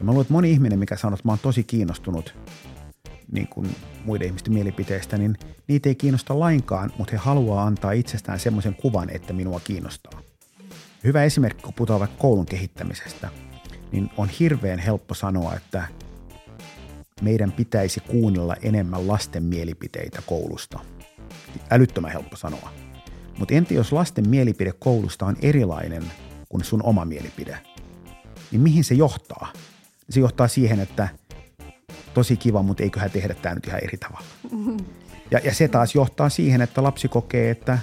Ja mä luulen, että moni ihminen, mikä sanoo, että mä oon tosi kiinnostunut niin kuin muiden ihmisten mielipiteistä, niin niitä ei kiinnosta lainkaan, mutta he haluaa antaa itsestään semmoisen kuvan, että minua kiinnostaa. Hyvä esimerkki, kun puhutaan vaikka koulun kehittämisestä, niin on hirveän helppo sanoa, että meidän pitäisi kuunnella enemmän lasten mielipiteitä koulusta. Älyttömän helppo sanoa. Mutta entä jos lasten mielipide koulusta on erilainen kuin sun oma mielipide? Niin mihin se johtaa? Se johtaa siihen, että tosi kiva, mutta eiköhän tehdä tämä nyt ihan eri tavalla. Ja, ja se taas johtaa siihen, että lapsi kokee, että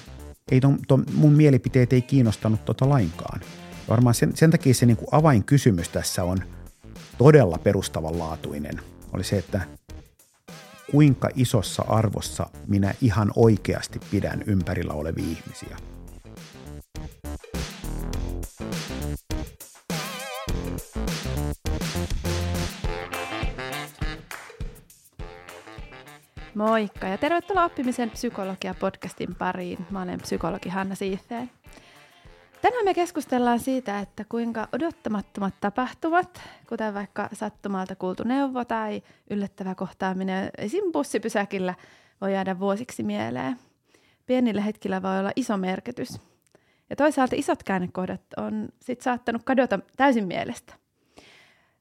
ei ton, ton, mun mielipiteet ei kiinnostanut tota lainkaan. Varmaan sen, sen takia se niin kuin avainkysymys tässä on todella perustavanlaatuinen. Oli se, että kuinka isossa arvossa minä ihan oikeasti pidän ympärillä olevia ihmisiä. Moikka ja tervetuloa oppimisen psykologia podcastin pariin. Mä olen psykologi Hanna Siitheen. Tänään me keskustellaan siitä, että kuinka odottamattomat tapahtumat, kuten vaikka sattumalta kuultu neuvo tai yllättävä kohtaaminen esim. bussipysäkillä, voi jäädä vuosiksi mieleen. Pienillä hetkillä voi olla iso merkitys. Ja toisaalta isot käännekohdat on sit saattanut kadota täysin mielestä.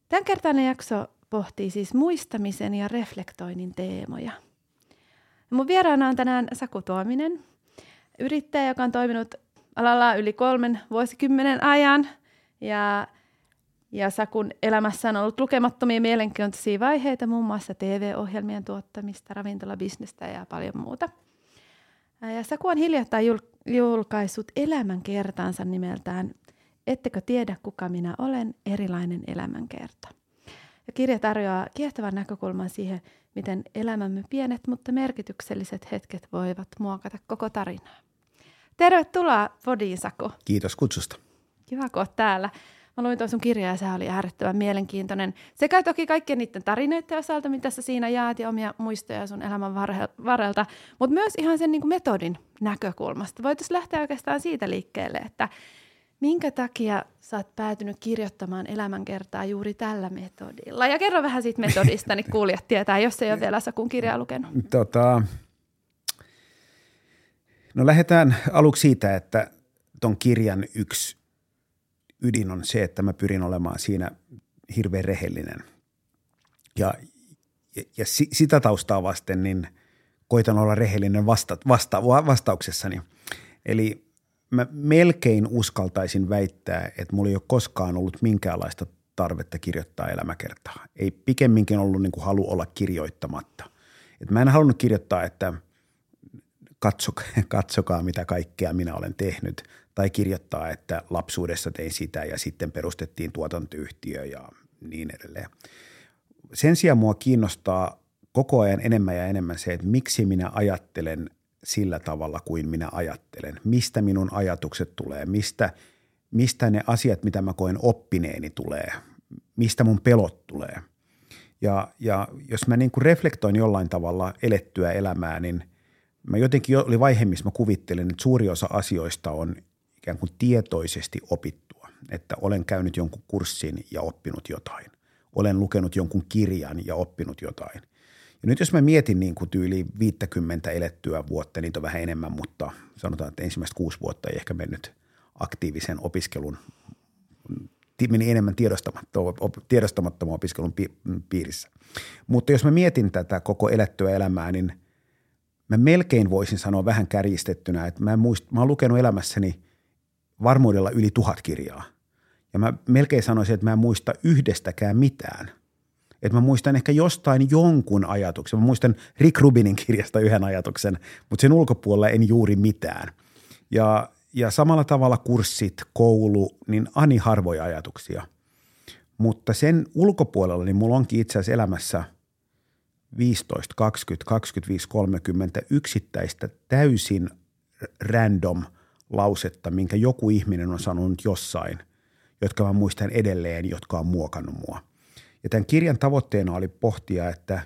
Tämänkertainen jakso pohtii siis muistamisen ja reflektoinnin teemoja – Mun vieraana on tänään Saku Tuominen, yrittäjä, joka on toiminut alalla yli kolmen vuosikymmenen ajan. Ja, ja Sakun elämässä on ollut lukemattomia mielenkiintoisia vaiheita, muun muassa TV-ohjelmien tuottamista, ravintolabisnestä ja paljon muuta. Ja Saku on hiljattain jul- julkaissut elämänkertansa nimeltään Ettekö tiedä, kuka minä olen, erilainen elämänkerta. Ja kirja tarjoaa kiehtovan näkökulman siihen, miten elämämme pienet, mutta merkitykselliset hetket voivat muokata koko tarinaa. Tervetuloa Podiin, Saku. Kiitos kutsusta. Kiva, kun olet täällä. Mä luin tuon sun kirjaa ja se oli äärettömän mielenkiintoinen. Sekä toki kaikkien niiden tarinoiden osalta, mitä sä siinä jaat ja omia muistoja sun elämän varrelta, mutta myös ihan sen niin kuin metodin näkökulmasta. Voitaisiin lähteä oikeastaan siitä liikkeelle, että Minkä takia sä oot päätynyt kirjoittamaan elämänkertaa juuri tällä metodilla? Ja kerro vähän siitä metodista, niin kuulijat tietää, jos ei ole vielä Sakun kirjaa lukenut. Tota, no lähdetään aluksi siitä, että ton kirjan yksi ydin on se, että mä pyrin olemaan siinä hirveän rehellinen. Ja, ja, ja sitä taustaa vasten niin koitan olla rehellinen vasta, vasta, vastauksessani. Eli mä melkein uskaltaisin väittää, että mulla ei ole koskaan ollut minkäänlaista tarvetta kirjoittaa elämäkertaa. Ei pikemminkin ollut niin kuin halu olla kirjoittamatta. Et mä en halunnut kirjoittaa, että katsokaa, katsokaa mitä kaikkea minä olen tehnyt, tai kirjoittaa, että lapsuudessa tein sitä ja sitten perustettiin tuotantoyhtiö ja niin edelleen. Sen sijaan mua kiinnostaa koko ajan enemmän ja enemmän se, että miksi minä ajattelen sillä tavalla kuin minä ajattelen. Mistä minun ajatukset tulee, mistä, mistä ne asiat, mitä mä koen oppineeni tulee, mistä mun pelot tulee. Ja, ja jos mä niin kuin reflektoin jollain tavalla elettyä elämää, niin mä jotenkin oli vaihe, missä mä kuvittelin, että suuri osa asioista on ikään kuin tietoisesti opittua. Että olen käynyt jonkun kurssin ja oppinut jotain. Olen lukenut jonkun kirjan ja oppinut jotain – ja nyt jos mä mietin niin kuin tyyli 50 elettyä vuotta, niin on vähän enemmän, mutta sanotaan, että ensimmäistä kuusi vuotta ei ehkä mennyt aktiivisen opiskelun, meni enemmän tiedostamattoman opiskelun piirissä. Mutta jos mä mietin tätä koko elettyä elämää, niin mä melkein voisin sanoa vähän kärjistettynä, että mä, muist, mä oon lukenut elämässäni varmuudella yli tuhat kirjaa. Ja mä melkein sanoisin, että mä en muista yhdestäkään mitään – että mä muistan ehkä jostain jonkun ajatuksen. Mä muistan Rick Rubinin kirjasta yhden ajatuksen, mutta sen ulkopuolella en juuri mitään. Ja, ja samalla tavalla kurssit, koulu, niin ani harvoja ajatuksia. Mutta sen ulkopuolella niin mulla onkin itse asiassa elämässä 15, 20, 25, 30 yksittäistä täysin random lausetta, minkä joku ihminen on sanonut jossain, jotka mä muistan edelleen, jotka on muokannut mua – ja tämän kirjan tavoitteena oli pohtia, että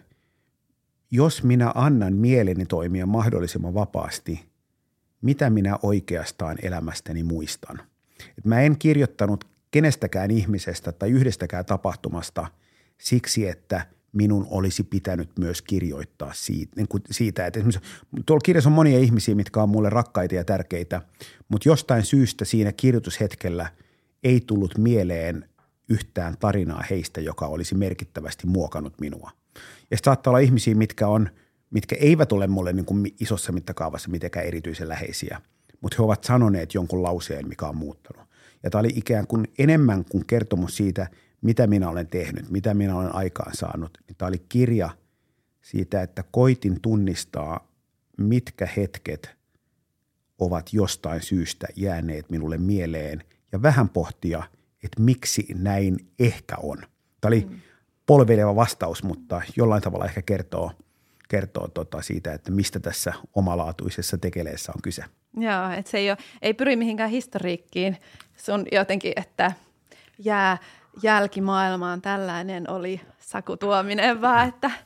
jos minä annan mieleni toimia mahdollisimman vapaasti, mitä minä oikeastaan elämästäni muistan. Et mä en kirjoittanut kenestäkään ihmisestä tai yhdestäkään tapahtumasta siksi, että minun olisi pitänyt myös kirjoittaa siitä, niin kuin siitä että tuolla kirjassa on monia ihmisiä, mitkä on mulle rakkaita ja tärkeitä, mutta jostain syystä siinä kirjoitushetkellä ei tullut mieleen yhtään tarinaa heistä, joka olisi merkittävästi muokannut minua. Ja saattaa olla ihmisiä, mitkä, on, mitkä eivät ole mulle niin kuin isossa mittakaavassa mitenkään erityisen läheisiä, mutta he ovat sanoneet jonkun lauseen, mikä on muuttanut. Ja tämä oli ikään kuin enemmän kuin kertomus siitä, mitä minä olen tehnyt, mitä minä olen aikaan saanut. Niin tämä oli kirja siitä, että koitin tunnistaa, mitkä hetket ovat jostain syystä jääneet minulle mieleen ja vähän pohtia, että miksi näin ehkä on. Tämä oli mm. polveileva vastaus, mutta jollain tavalla ehkä kertoo, kertoo tota siitä, että mistä tässä omalaatuisessa tekeleessä on kyse. Joo, että se ei, ole, ei pyri mihinkään historiikkiin. Se on jotenkin, että jää jälkimaailmaan tällainen oli Saku Tuominen vaan, että –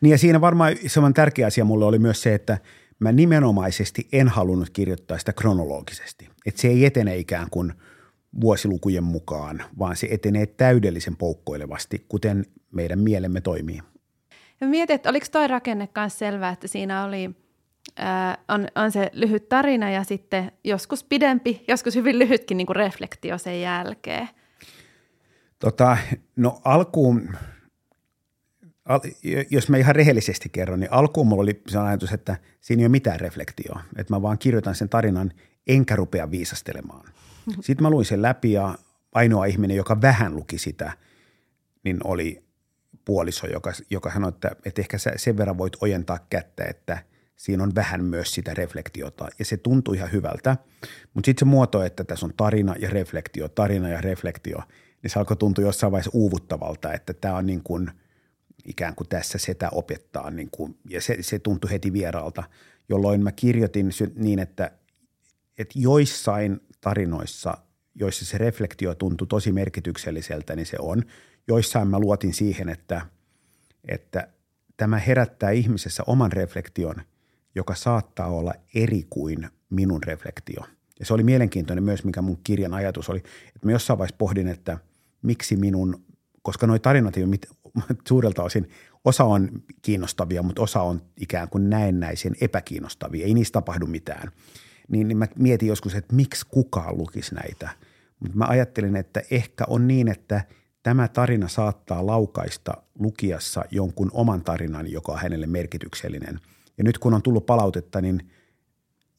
niin ja siinä varmaan semmoinen tärkeä asia mulle oli myös se, että mä nimenomaisesti en halunnut kirjoittaa sitä kronologisesti. Että se ei etene ikään kuin vuosilukujen mukaan, vaan se etenee täydellisen poukkoilevasti, kuten meidän mielemme toimii. Ja mietin, että oliko toi rakenne myös selvää, että siinä oli ää, on, on se lyhyt tarina ja sitten joskus pidempi, joskus hyvin lyhytkin niin kuin reflektio sen jälkeen. Tota, no alkuun, al, jos mä ihan rehellisesti kerron, niin alkuun mulla oli se ajatus, että siinä ei ole mitään reflektioa. Että mä vaan kirjoitan sen tarinan, enkä rupea viisastelemaan. Sitten mä luin sen läpi ja ainoa ihminen, joka vähän luki sitä, niin oli puoliso, joka, joka sanoi, että, että ehkä sä sen verran voit ojentaa kättä, että siinä on vähän myös sitä reflektiota. Ja se tuntui ihan hyvältä. Mutta sitten se muoto, että tässä on tarina ja reflektio, tarina ja reflektio, niin se alkoi tuntua jossain vaiheessa uuvuttavalta, että tämä on niin kuin ikään kuin tässä sitä opettaa niin kuin, ja se, se tuntui heti vieraalta, jolloin mä kirjoitin niin, että, että joissain tarinoissa, joissa se reflektio tuntui tosi merkitykselliseltä, niin se on. Joissain mä luotin siihen, että, että tämä herättää ihmisessä oman reflektion, joka saattaa olla eri kuin minun reflektio. Ja se oli mielenkiintoinen myös, mikä mun kirjan ajatus oli, että mä jossain vaiheessa pohdin, että – miksi minun, koska nuo tarinat ei ole suurelta osin, osa on kiinnostavia, mutta osa on ikään kuin näennäisen epäkiinnostavia, ei niistä tapahdu mitään. Niin, niin mä mietin joskus, että miksi kukaan lukisi näitä. Mutta mä ajattelin, että ehkä on niin, että tämä tarina saattaa laukaista lukiassa jonkun oman tarinan, joka on hänelle merkityksellinen. Ja nyt kun on tullut palautetta, niin –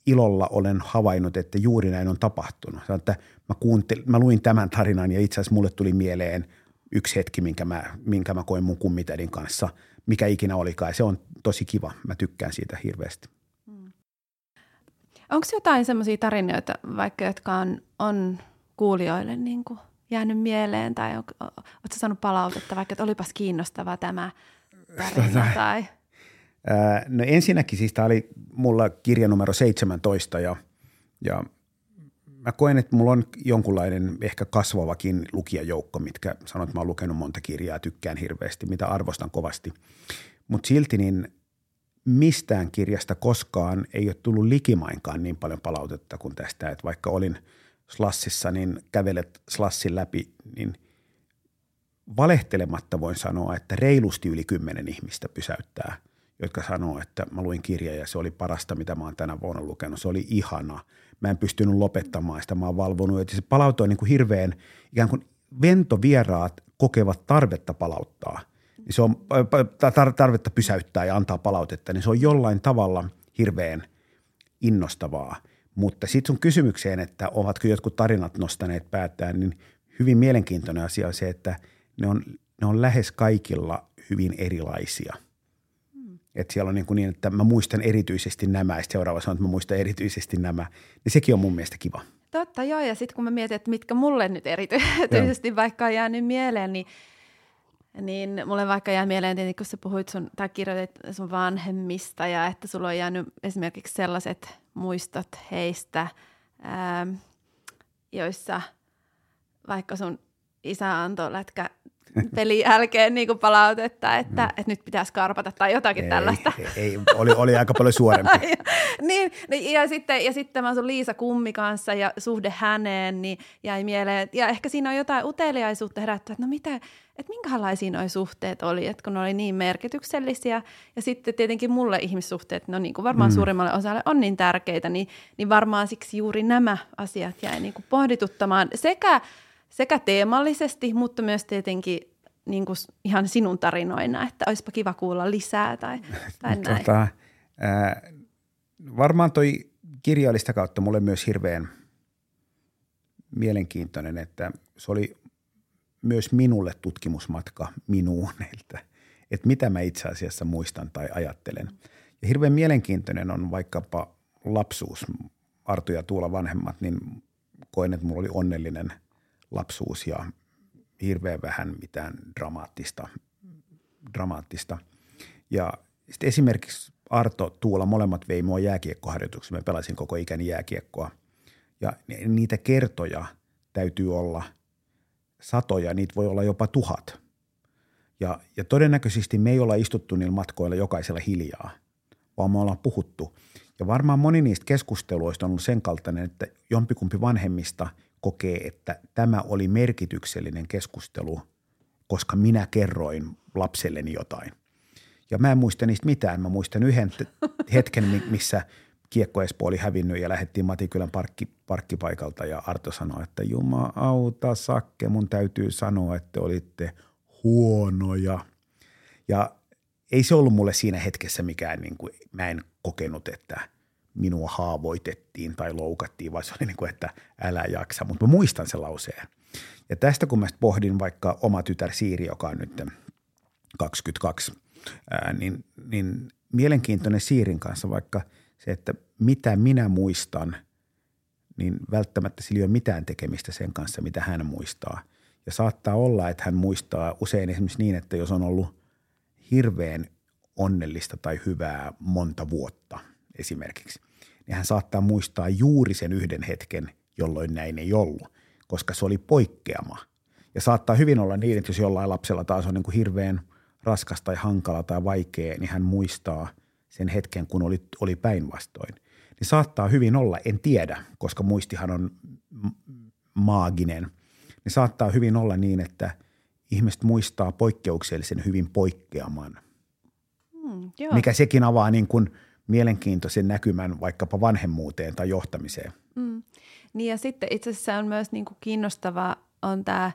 ilolla olen havainnut, että juuri näin on tapahtunut. Sanoin, että mä, kuuntel, mä luin tämän tarinan ja itse asiassa mulle tuli mieleen yksi hetki, minkä mä, minkä mä koin mun kummitädin kanssa, mikä ikinä olikaan. Se on tosi kiva. Mä tykkään siitä hirveästi. Onko jotain semmoisia tarinoita, vaikka jotka on, on kuulijoille niin kuin jäänyt mieleen tai oletko saanut palautetta, vaikka että olipas kiinnostava tämä tarina tai – No ensinnäkin siis tämä oli mulla kirja numero 17 ja, ja mä koen, että mulla on jonkunlainen ehkä kasvavakin lukijajoukko, mitkä sanoo, että mä oon lukenut monta kirjaa, tykkään hirveästi, mitä arvostan kovasti. Mutta silti niin mistään kirjasta koskaan ei ole tullut likimainkaan niin paljon palautetta kuin tästä, että vaikka olin Slassissa, niin kävelet Slassin läpi, niin valehtelematta voin sanoa, että reilusti yli kymmenen ihmistä pysäyttää – jotka sanoo, että mä luin kirjaa ja se oli parasta, mitä mä oon tänä vuonna lukenut. Se oli ihana. Mä en pystynyt lopettamaan sitä, mä oon valvonut. Ja se palautoi niin kuin hirveän, ikään kuin ventovieraat kokevat tarvetta palauttaa. Niin se on tarvetta pysäyttää ja antaa palautetta, niin se on jollain tavalla hirveän innostavaa. Mutta sitten sun kysymykseen, että ovatko jotkut tarinat nostaneet päätään, niin hyvin mielenkiintoinen asia on se, että ne on, ne on lähes kaikilla hyvin erilaisia – että siellä on niin, kuin niin, että mä muistan erityisesti nämä ja seuraava sanoo, että mä muistan erityisesti nämä. Niin sekin on mun mielestä kiva. Totta joo ja sitten kun mä mietin, että mitkä mulle nyt erityisesti joo. vaikka on jäänyt mieleen, niin niin mulle vaikka jää mieleen tietenkin, kun sä puhuit sun, tai kirjoitit sun vanhemmista ja että sulla on jäänyt esimerkiksi sellaiset muistot heistä, ää, joissa vaikka sun isä antoi lätkä pelin jälkeen niin palautetta, että, mm. että nyt pitäisi karpata tai jotakin ei, tällaista. Ei, oli, oli aika paljon suorempi. niin, niin, ja sitten, ja sitten mä sun Liisa Kummi kanssa ja suhde häneen, niin jäi mieleen, ja ehkä siinä on jotain uteliaisuutta herättää, että no mitä, että minkälaisia nuo suhteet oli, että kun ne oli niin merkityksellisiä, ja sitten tietenkin mulle ihmissuhteet, no niin kuin varmaan mm. suurimmalle osalle on niin tärkeitä, niin, niin varmaan siksi juuri nämä asiat jäi niin kuin pohdituttamaan sekä, sekä teemallisesti, mutta myös tietenkin niin kuin ihan sinun tarinoina, että olisipa kiva kuulla lisää tai, tai näin. Tota, ää, varmaan toi kirjallista kautta mulle myös hirveän mielenkiintoinen, että se oli myös minulle tutkimusmatka minuun, että, että mitä mä itse asiassa muistan tai ajattelen. Ja hirveän mielenkiintoinen on vaikkapa lapsuus. Artu ja Tuula vanhemmat, niin koen, että mulla oli onnellinen lapsuus ja hirveän vähän mitään dramaattista. dramaattista. Ja sitten esimerkiksi Arto, Tuula, molemmat vei mua jääkiekkoharjoitukseen. Mä pelasin koko ikäni jääkiekkoa. Ja niitä kertoja täytyy olla – satoja, niitä voi olla jopa tuhat. Ja, ja todennäköisesti me ei olla istuttu niillä matkoilla jokaisella hiljaa, vaan me ollaan puhuttu. Ja varmaan moni niistä keskusteluista on ollut sen kaltainen, että jompikumpi vanhemmista kokee, että tämä oli merkityksellinen keskustelu, koska minä kerroin lapselleni jotain. Ja mä en muista niistä mitään. Mä muistan yhden hetken, missä Kiekko Espoo oli hävinnyt ja lähdettiin Matikylän parkki, parkkipaikalta ja Arto sanoi, että Juma auta Sakke, mun täytyy sanoa, että olitte huonoja. Ja ei se ollut mulle siinä hetkessä mikään, niin kuin, mä en kokenut, että minua haavoitettiin tai loukattiin, vaan se oli niin kuin, että älä jaksa, mutta mä muistan sen lauseen. Ja tästä kun mä pohdin vaikka oma tytär Siiri, joka on nyt 22, ää, niin, niin mielenkiintoinen Siirin kanssa, vaikka – se, että mitä minä muistan, niin välttämättä sillä ei ole mitään tekemistä sen kanssa, mitä hän muistaa. Ja saattaa olla, että hän muistaa usein esimerkiksi niin, että jos on ollut hirveän onnellista tai hyvää monta vuotta esimerkiksi, niin hän saattaa muistaa juuri sen yhden hetken, jolloin näin ei ollut, koska se oli poikkeama. Ja saattaa hyvin olla niin, että jos jollain lapsella taas on niin kuin hirveän raskas tai hankala tai vaikea, niin hän muistaa – sen hetken, kun oli, oli päinvastoin. Niin saattaa hyvin olla, en tiedä, koska muistihan on maaginen, niin saattaa hyvin olla niin, että ihmiset muistaa poikkeuksellisen hyvin poikkeaman. Mm, joo. Mikä sekin avaa niin kuin mielenkiintoisen näkymän vaikkapa vanhemmuuteen tai johtamiseen. Mm. Niin ja sitten itse asiassa on myös niin kuin kiinnostavaa on tämä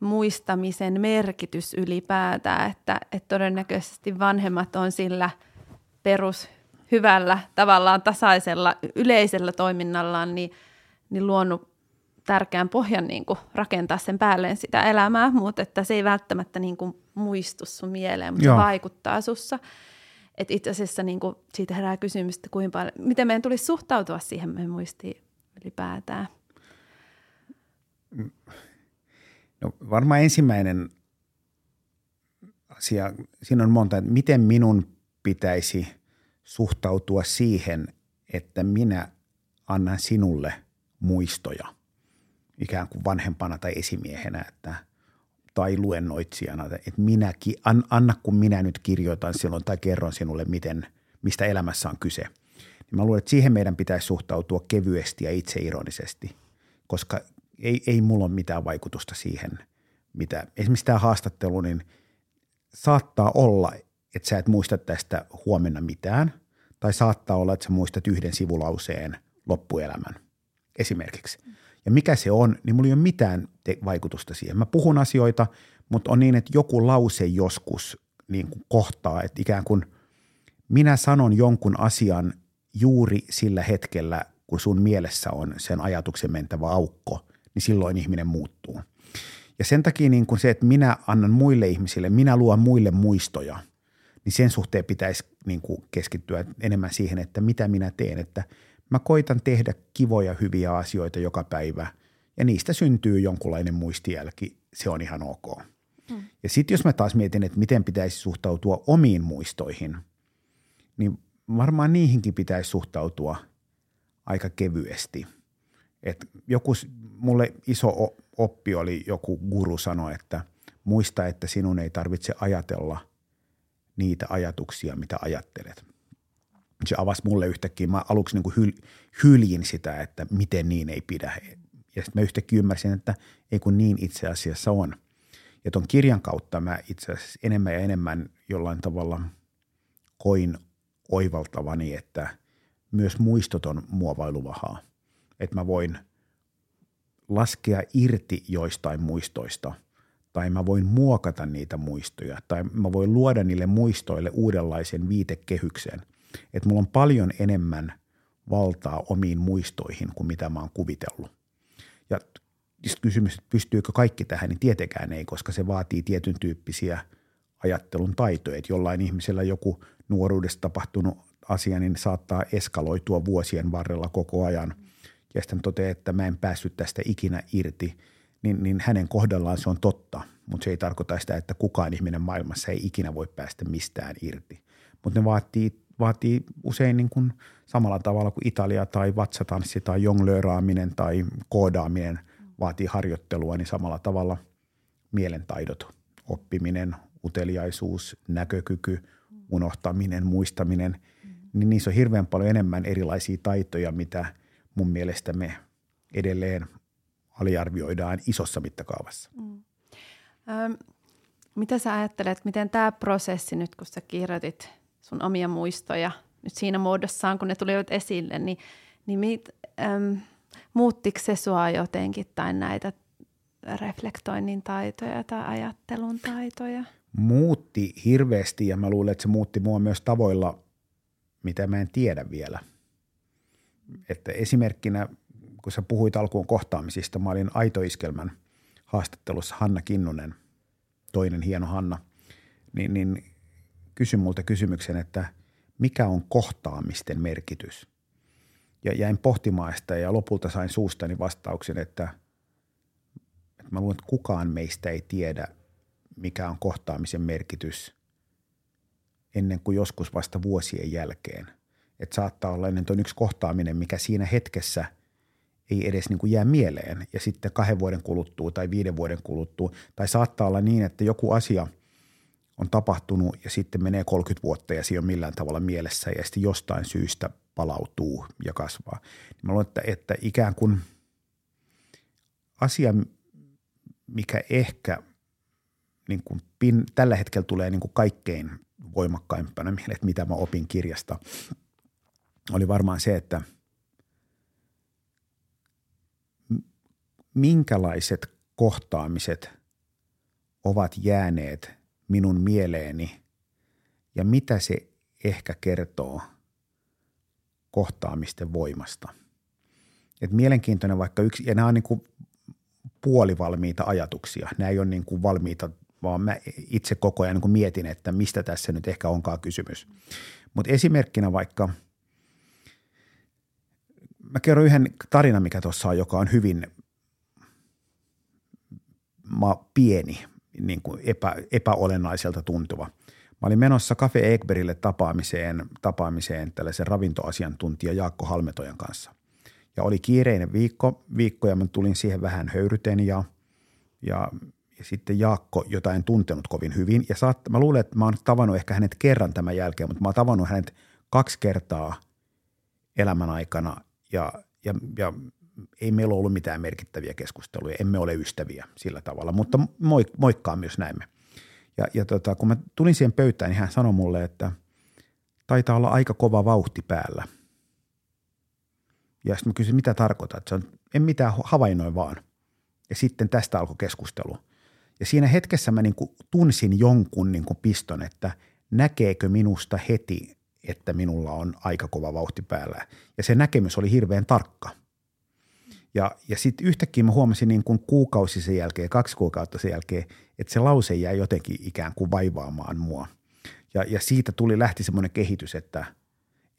muistamisen merkitys ylipäätään, että, että todennäköisesti vanhemmat on sillä – perus hyvällä tavallaan tasaisella yleisellä toiminnallaan niin, niin luonut tärkeän pohjan niin kuin rakentaa sen päälleen sitä elämää, mutta että se ei välttämättä niin kuin muistu sun mieleen, mutta Joo. se vaikuttaa sussa. Et itse asiassa niin kuin siitä herää kysymys, että kuinka paljon, miten meidän tulisi suhtautua siihen meidän muistiin ylipäätään. No varmaan ensimmäinen asia, siinä on monta, että miten minun pitäisi suhtautua siihen, että minä annan sinulle muistoja ikään kuin vanhempana tai esimiehenä että, tai luennoitsijana, että minäkin, an, anna kun minä nyt kirjoitan silloin tai kerron sinulle, miten, mistä elämässä on kyse. Niin mä luulen, että siihen meidän pitäisi suhtautua kevyesti ja itseironisesti, koska ei, ei mulla ole mitään vaikutusta siihen, mitä esimerkiksi tämä haastattelu, niin saattaa olla, että sä et muista tästä huomenna mitään, tai saattaa olla, että sä muistat yhden sivulauseen loppuelämän esimerkiksi. Ja mikä se on, niin mulla ei ole mitään te- vaikutusta siihen. Mä puhun asioita, mutta on niin, että joku lause joskus niin kuin kohtaa, että ikään kuin minä sanon jonkun asian juuri sillä hetkellä, kun sun mielessä on sen ajatuksen mentävä aukko, niin silloin ihminen muuttuu. Ja sen takia niin kuin se, että minä annan muille ihmisille, minä luon muille muistoja – niin sen suhteen pitäisi niin kuin keskittyä enemmän siihen, että mitä minä teen, että mä koitan tehdä kivoja, hyviä asioita joka päivä ja niistä syntyy jonkunlainen muistijälki, se on ihan ok. Mm. Ja sitten jos mä taas mietin, että miten pitäisi suhtautua omiin muistoihin, niin varmaan niihinkin pitäisi suhtautua aika kevyesti. Et joku, mulle iso oppi oli, joku guru sanoi, että muista, että sinun ei tarvitse ajatella niitä ajatuksia, mitä ajattelet. Se avasi mulle yhtäkkiä, mä aluksi niin kuin hyl, hyljin sitä, että miten niin ei pidä. Ja sitten mä yhtäkkiä ymmärsin, että ei kun niin itse asiassa on. Ja ton kirjan kautta mä itse asiassa enemmän ja enemmän jollain tavalla koin oivaltavani, että myös muistot on muovailuvahaa. Että mä voin laskea irti joistain muistoista – tai mä voin muokata niitä muistoja tai mä voin luoda niille muistoille uudenlaisen viitekehyksen. Että mulla on paljon enemmän valtaa omiin muistoihin kuin mitä mä oon kuvitellut. Ja kysymys, että pystyykö kaikki tähän, niin tietenkään ei, koska se vaatii tietyn tyyppisiä ajattelun taitoja. Että jollain ihmisellä joku nuoruudessa tapahtunut asia, niin saattaa eskaloitua vuosien varrella koko ajan. Ja sitten toteaa, että mä en päässyt tästä ikinä irti – niin, niin hänen kohdallaan se on totta, mutta se ei tarkoita sitä, että kukaan ihminen maailmassa ei ikinä voi päästä mistään irti. Mutta ne vaatii, vaatii usein niin kuin samalla tavalla kuin Italia tai vatsatanssi tai jonglööraaminen tai koodaaminen vaatii harjoittelua, niin samalla tavalla mielentaidot, oppiminen, uteliaisuus, näkökyky, unohtaminen, muistaminen, niin niissä on hirveän paljon enemmän erilaisia taitoja, mitä mun mielestä me edelleen aliarvioidaan isossa mittakaavassa. Mm. Ähm, mitä sä ajattelet, miten tämä prosessi nyt, kun sä kirjoitit sun omia muistoja nyt siinä muodossaan, kun ne tulivat esille, niin, niin mit, ähm, muuttiko se sua jotenkin tai näitä reflektoinnin taitoja tai ajattelun taitoja? Muutti hirveästi ja mä luulen, että se muutti mua myös tavoilla, mitä mä en tiedä vielä. Että esimerkkinä kun sä puhuit alkuun kohtaamisista, mä olin Aitoiskelmän haastattelussa Hanna Kinnunen, toinen hieno Hanna, niin, niin kysyin multa kysymyksen, että mikä on kohtaamisten merkitys? Ja jäin pohtimaan sitä ja lopulta sain suustani vastauksen, että, että mä luulen, että kukaan meistä ei tiedä, mikä on kohtaamisen merkitys ennen kuin joskus vasta vuosien jälkeen. Että saattaa olla ennen yksi kohtaaminen, mikä siinä hetkessä – ei edes niin kuin jää mieleen ja sitten kahden vuoden kuluttua tai viiden vuoden kuluttua. Tai saattaa olla niin, että joku asia on tapahtunut ja sitten menee 30 vuotta ja se ole millään tavalla mielessä ja sitten jostain syystä palautuu ja kasvaa. Niin mä luulen, että, että ikään kuin asia, mikä ehkä niin kuin pin, tällä hetkellä tulee niin kuin kaikkein voimakkaimpana mieleen, että mitä mä opin kirjasta, oli varmaan se, että – minkälaiset kohtaamiset ovat jääneet minun mieleeni ja mitä se ehkä kertoo kohtaamisten voimasta. Et mielenkiintoinen vaikka yksi, ja nämä on niin kuin puolivalmiita ajatuksia. Nämä ei ole niin kuin valmiita, vaan mä itse koko ajan niin kuin mietin, että mistä tässä nyt ehkä onkaan kysymys. Mutta esimerkkinä vaikka, mä kerron yhden tarinan, mikä tuossa on, joka on hyvin pieni, niin kuin epä, epäolennaiselta tuntuva. Mä olin menossa Cafe Egberille tapaamiseen, tapaamiseen tällaisen ravintoasiantuntija Jaakko Halmetojan kanssa. Ja oli kiireinen viikko, viikko ja mä tulin siihen vähän höyryten ja, ja, ja sitten Jaakko, jota en tuntenut kovin hyvin. Ja saat, mä luulen, että mä oon tavannut ehkä hänet kerran tämän jälkeen, mutta mä oon tavannut hänet kaksi kertaa elämän aikana ja, ja, ja ei meillä ollut mitään merkittäviä keskusteluja, emme ole ystäviä sillä tavalla, mutta moik- moikkaa myös näemme. Ja, ja tota, kun mä tulin siihen pöytään, niin hän sanoi mulle, että taitaa olla aika kova vauhti päällä. Ja sitten mä kysyin, mitä tarkoitat? Se on, en mitään havainnoin vaan. Ja sitten tästä alkoi keskustelu. Ja siinä hetkessä mä niin kuin tunsin jonkun niin kuin piston, että näkeekö minusta heti, että minulla on aika kova vauhti päällä. Ja se näkemys oli hirveän tarkka – ja, ja sitten yhtäkkiä mä huomasin niin kuin kuukausi sen jälkeen, kaksi kuukautta sen jälkeen, että se lause jäi jotenkin ikään kuin vaivaamaan mua. Ja, ja siitä tuli, lähti semmoinen kehitys, että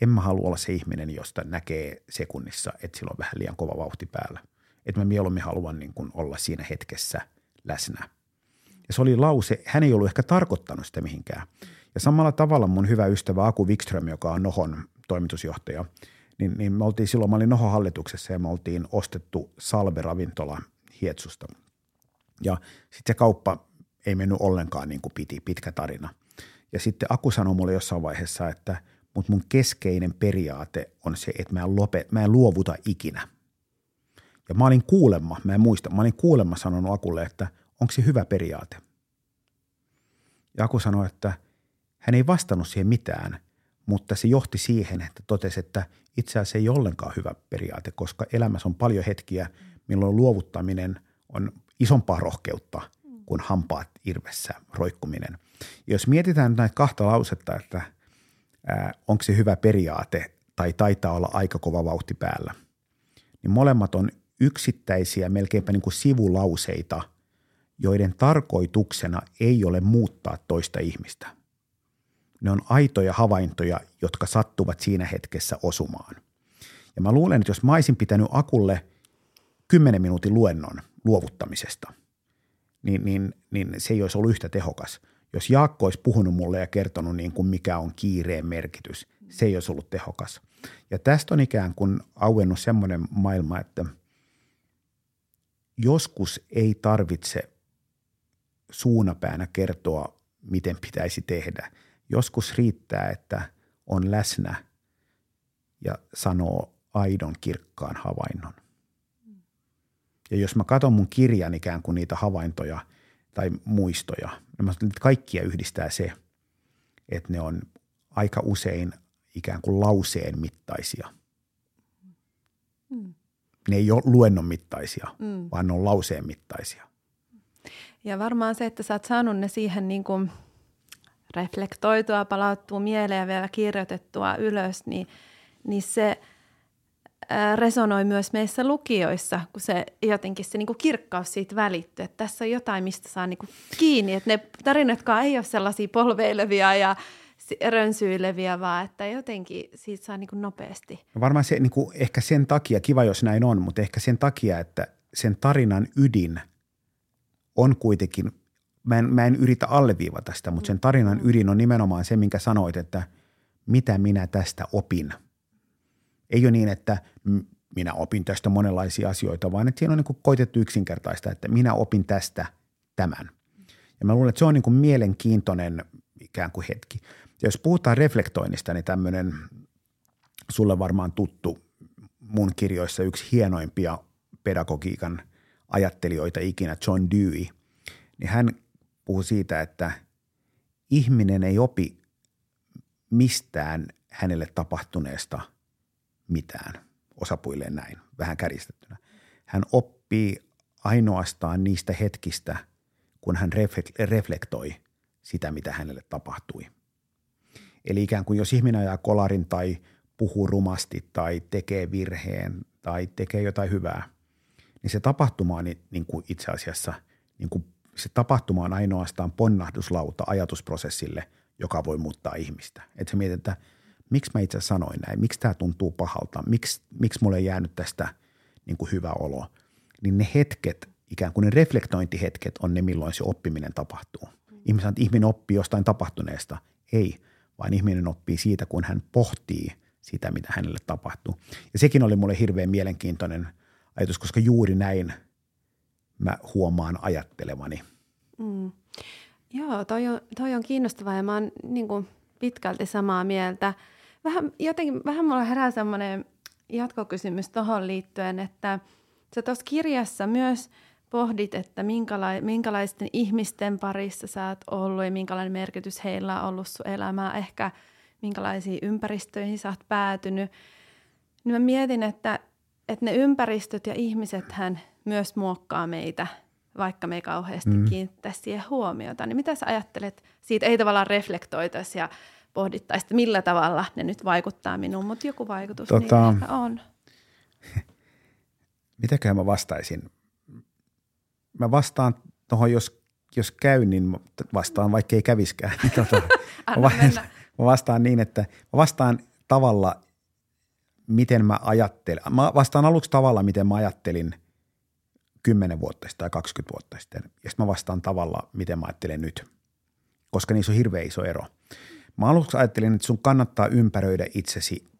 en mä halua olla se ihminen, josta näkee sekunnissa, että sillä on vähän liian kova vauhti päällä. Että mä mieluummin haluan niin kuin olla siinä hetkessä läsnä. Ja se oli lause, hän ei ollut ehkä tarkoittanut sitä mihinkään. Ja samalla tavalla mun hyvä ystävä Aku Wikström, joka on Nohon toimitusjohtaja – niin, niin me oltiin silloin, mä olin Noho hallituksessa ja me oltiin ostettu Salve-ravintola Hietsusta. Ja sitten se kauppa ei mennyt ollenkaan niin kuin piti, pitkä tarina. Ja sitten Aku sanoi mulle jossain vaiheessa, että mutta mun keskeinen periaate on se, että mä en, lopet, mä en luovuta ikinä. Ja mä olin kuulemma, mä en muista, mä olin kuulemma sanonut Akulle, että onko se hyvä periaate. Ja Aku sanoi, että hän ei vastannut siihen mitään, mutta se johti siihen, että totesi, että itse asiassa ei ollenkaan hyvä periaate, koska elämässä on paljon hetkiä, milloin luovuttaminen on isompaa rohkeutta kuin hampaat irvessä roikkuminen. Ja jos mietitään näitä kahta lausetta, että onko se hyvä periaate tai taitaa olla aika kova vauhti päällä, niin molemmat on yksittäisiä, melkeinpä niin kuin sivulauseita, joiden tarkoituksena ei ole muuttaa toista ihmistä. Ne on aitoja havaintoja, jotka sattuvat siinä hetkessä osumaan. Ja mä luulen, että jos mä olisin pitänyt Akulle 10 minuutin luennon luovuttamisesta, niin, niin, niin se ei olisi ollut yhtä tehokas. Jos Jaakko olisi puhunut mulle ja kertonut niin kuin mikä on kiireen merkitys, se ei olisi ollut tehokas. Ja tästä on ikään kuin auennut semmoinen maailma, että joskus ei tarvitse suunapäänä kertoa, miten pitäisi tehdä. Joskus riittää, että on läsnä ja sanoo aidon kirkkaan havainnon. Ja jos mä katson mun kirjan ikään kuin niitä havaintoja tai muistoja, niin mä sanon, että kaikkia yhdistää se, että ne on aika usein ikään kuin lauseen mittaisia. Mm. Ne ei ole luennon mittaisia, mm. vaan ne on lauseen mittaisia. Ja varmaan se, että sä oot saanut ne siihen niin kuin reflektoitua, palauttua mieleen ja vielä kirjoitettua ylös, niin, niin se resonoi myös meissä lukijoissa, kun se jotenkin se niin kirkkaus siitä välittyy, että tässä on jotain, mistä saa niin kuin kiinni, että ne tarinatkaan ei ole sellaisia polveilevia ja rönsyileviä, vaan että jotenkin siitä saa niin nopeasti. No varmaan se niin kuin, ehkä sen takia, kiva jos näin on, mutta ehkä sen takia, että sen tarinan ydin on kuitenkin, mä en, mä en yritä alleviivata sitä, mutta sen tarinan mm. ydin on nimenomaan se, minkä sanoit, että mitä minä tästä opin. Ei ole niin, että minä opin tästä monenlaisia asioita, vaan että siinä on niin kuin koitettu yksinkertaista, että minä opin tästä tämän. Ja mä luulen, että se on niin kuin mielenkiintoinen ikään kuin hetki. Ja jos puhutaan reflektoinnista, niin tämmöinen sulle varmaan tuttu mun kirjoissa yksi hienoimpia pedagogiikan ajattelijoita ikinä, John Dewey, niin hän puhuu siitä, että ihminen ei opi mistään hänelle tapahtuneesta mitään, osapuilleen näin, vähän kärjistettynä. Hän oppii ainoastaan niistä hetkistä, kun hän reflektoi sitä, mitä hänelle tapahtui – Eli ikään kuin jos ihminen ajaa kolarin tai puhuu rumasti tai tekee virheen tai tekee jotain hyvää, niin se tapahtuma on niin kuin itse asiassa, niin kuin se tapahtuma on ainoastaan ponnahduslauta ajatusprosessille, joka voi muuttaa ihmistä. Että se mietit, että miksi mä itse sanoin näin, miksi tämä tuntuu pahalta, miksi, miksi mulle ei jäänyt tästä niin kuin hyvä olo. Niin ne hetket, ikään kuin ne reflektointihetket on ne, milloin se oppiminen tapahtuu. Ihminen, ihminen oppii jostain tapahtuneesta. Ei, vaan ihminen oppii siitä, kun hän pohtii sitä, mitä hänelle tapahtuu. Ja sekin oli mulle hirveän mielenkiintoinen ajatus, koska juuri näin mä huomaan ajattelevani. Mm. Joo, toi on, toi on kiinnostavaa ja mä oon niin kuin pitkälti samaa mieltä. Vähän, jotenkin, vähän mulla herää semmoinen jatkokysymys tuohon liittyen, että sä tuossa kirjassa myös – pohdit, että minkälai, minkälaisten ihmisten parissa sä oot ollut ja minkälainen merkitys heillä on ollut sun elämää, ehkä minkälaisiin ympäristöihin sä oot päätynyt, niin mä mietin, että, että ne ympäristöt ja ihmisethän myös muokkaa meitä, vaikka me ei kauheasti mm. kiinnittäisi siihen huomiota. Niin mitä sä ajattelet siitä? Ei tavallaan reflektoitaisi ja pohdittaisi, että millä tavalla ne nyt vaikuttaa minuun, mutta joku vaikutus tota, niin on. Mitäkään mä vastaisin? mä vastaan tuohon, jos, jos käy, niin vastaan vaikka ei käviskään. tota, mä, mä vastaan niin, että mä vastaan tavalla, miten mä ajattelen. Mä vastaan aluksi tavalla, miten mä ajattelin 10 vuotta sitten tai 20 vuotta sitten. Ja sitten mä vastaan tavalla, miten mä ajattelen nyt, koska niissä on hirveän iso ero. Mä aluksi ajattelin, että sun kannattaa ympäröidä itsesi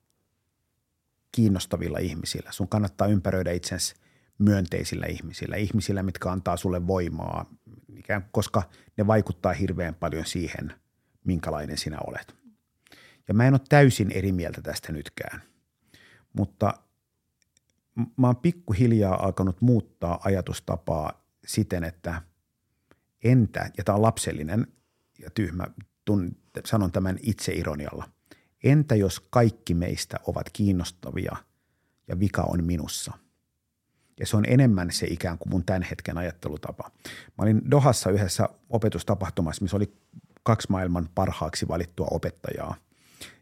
kiinnostavilla ihmisillä. Sun kannattaa ympäröidä itsesi myönteisillä ihmisillä, ihmisillä, mitkä antaa sulle voimaa, koska ne vaikuttaa hirveän paljon siihen, minkälainen sinä olet. Ja mä en ole täysin eri mieltä tästä nytkään, mutta mä oon pikkuhiljaa alkanut muuttaa ajatustapaa siten, että entä, ja tämä on lapsellinen ja tyhmä, tun, sanon tämän itse ironialla, entä jos kaikki meistä ovat kiinnostavia ja vika on minussa – ja se on enemmän se ikään kuin mun tämän hetken ajattelutapa. Mä olin Dohassa yhdessä opetustapahtumassa, missä oli kaksi maailman parhaaksi valittua opettajaa.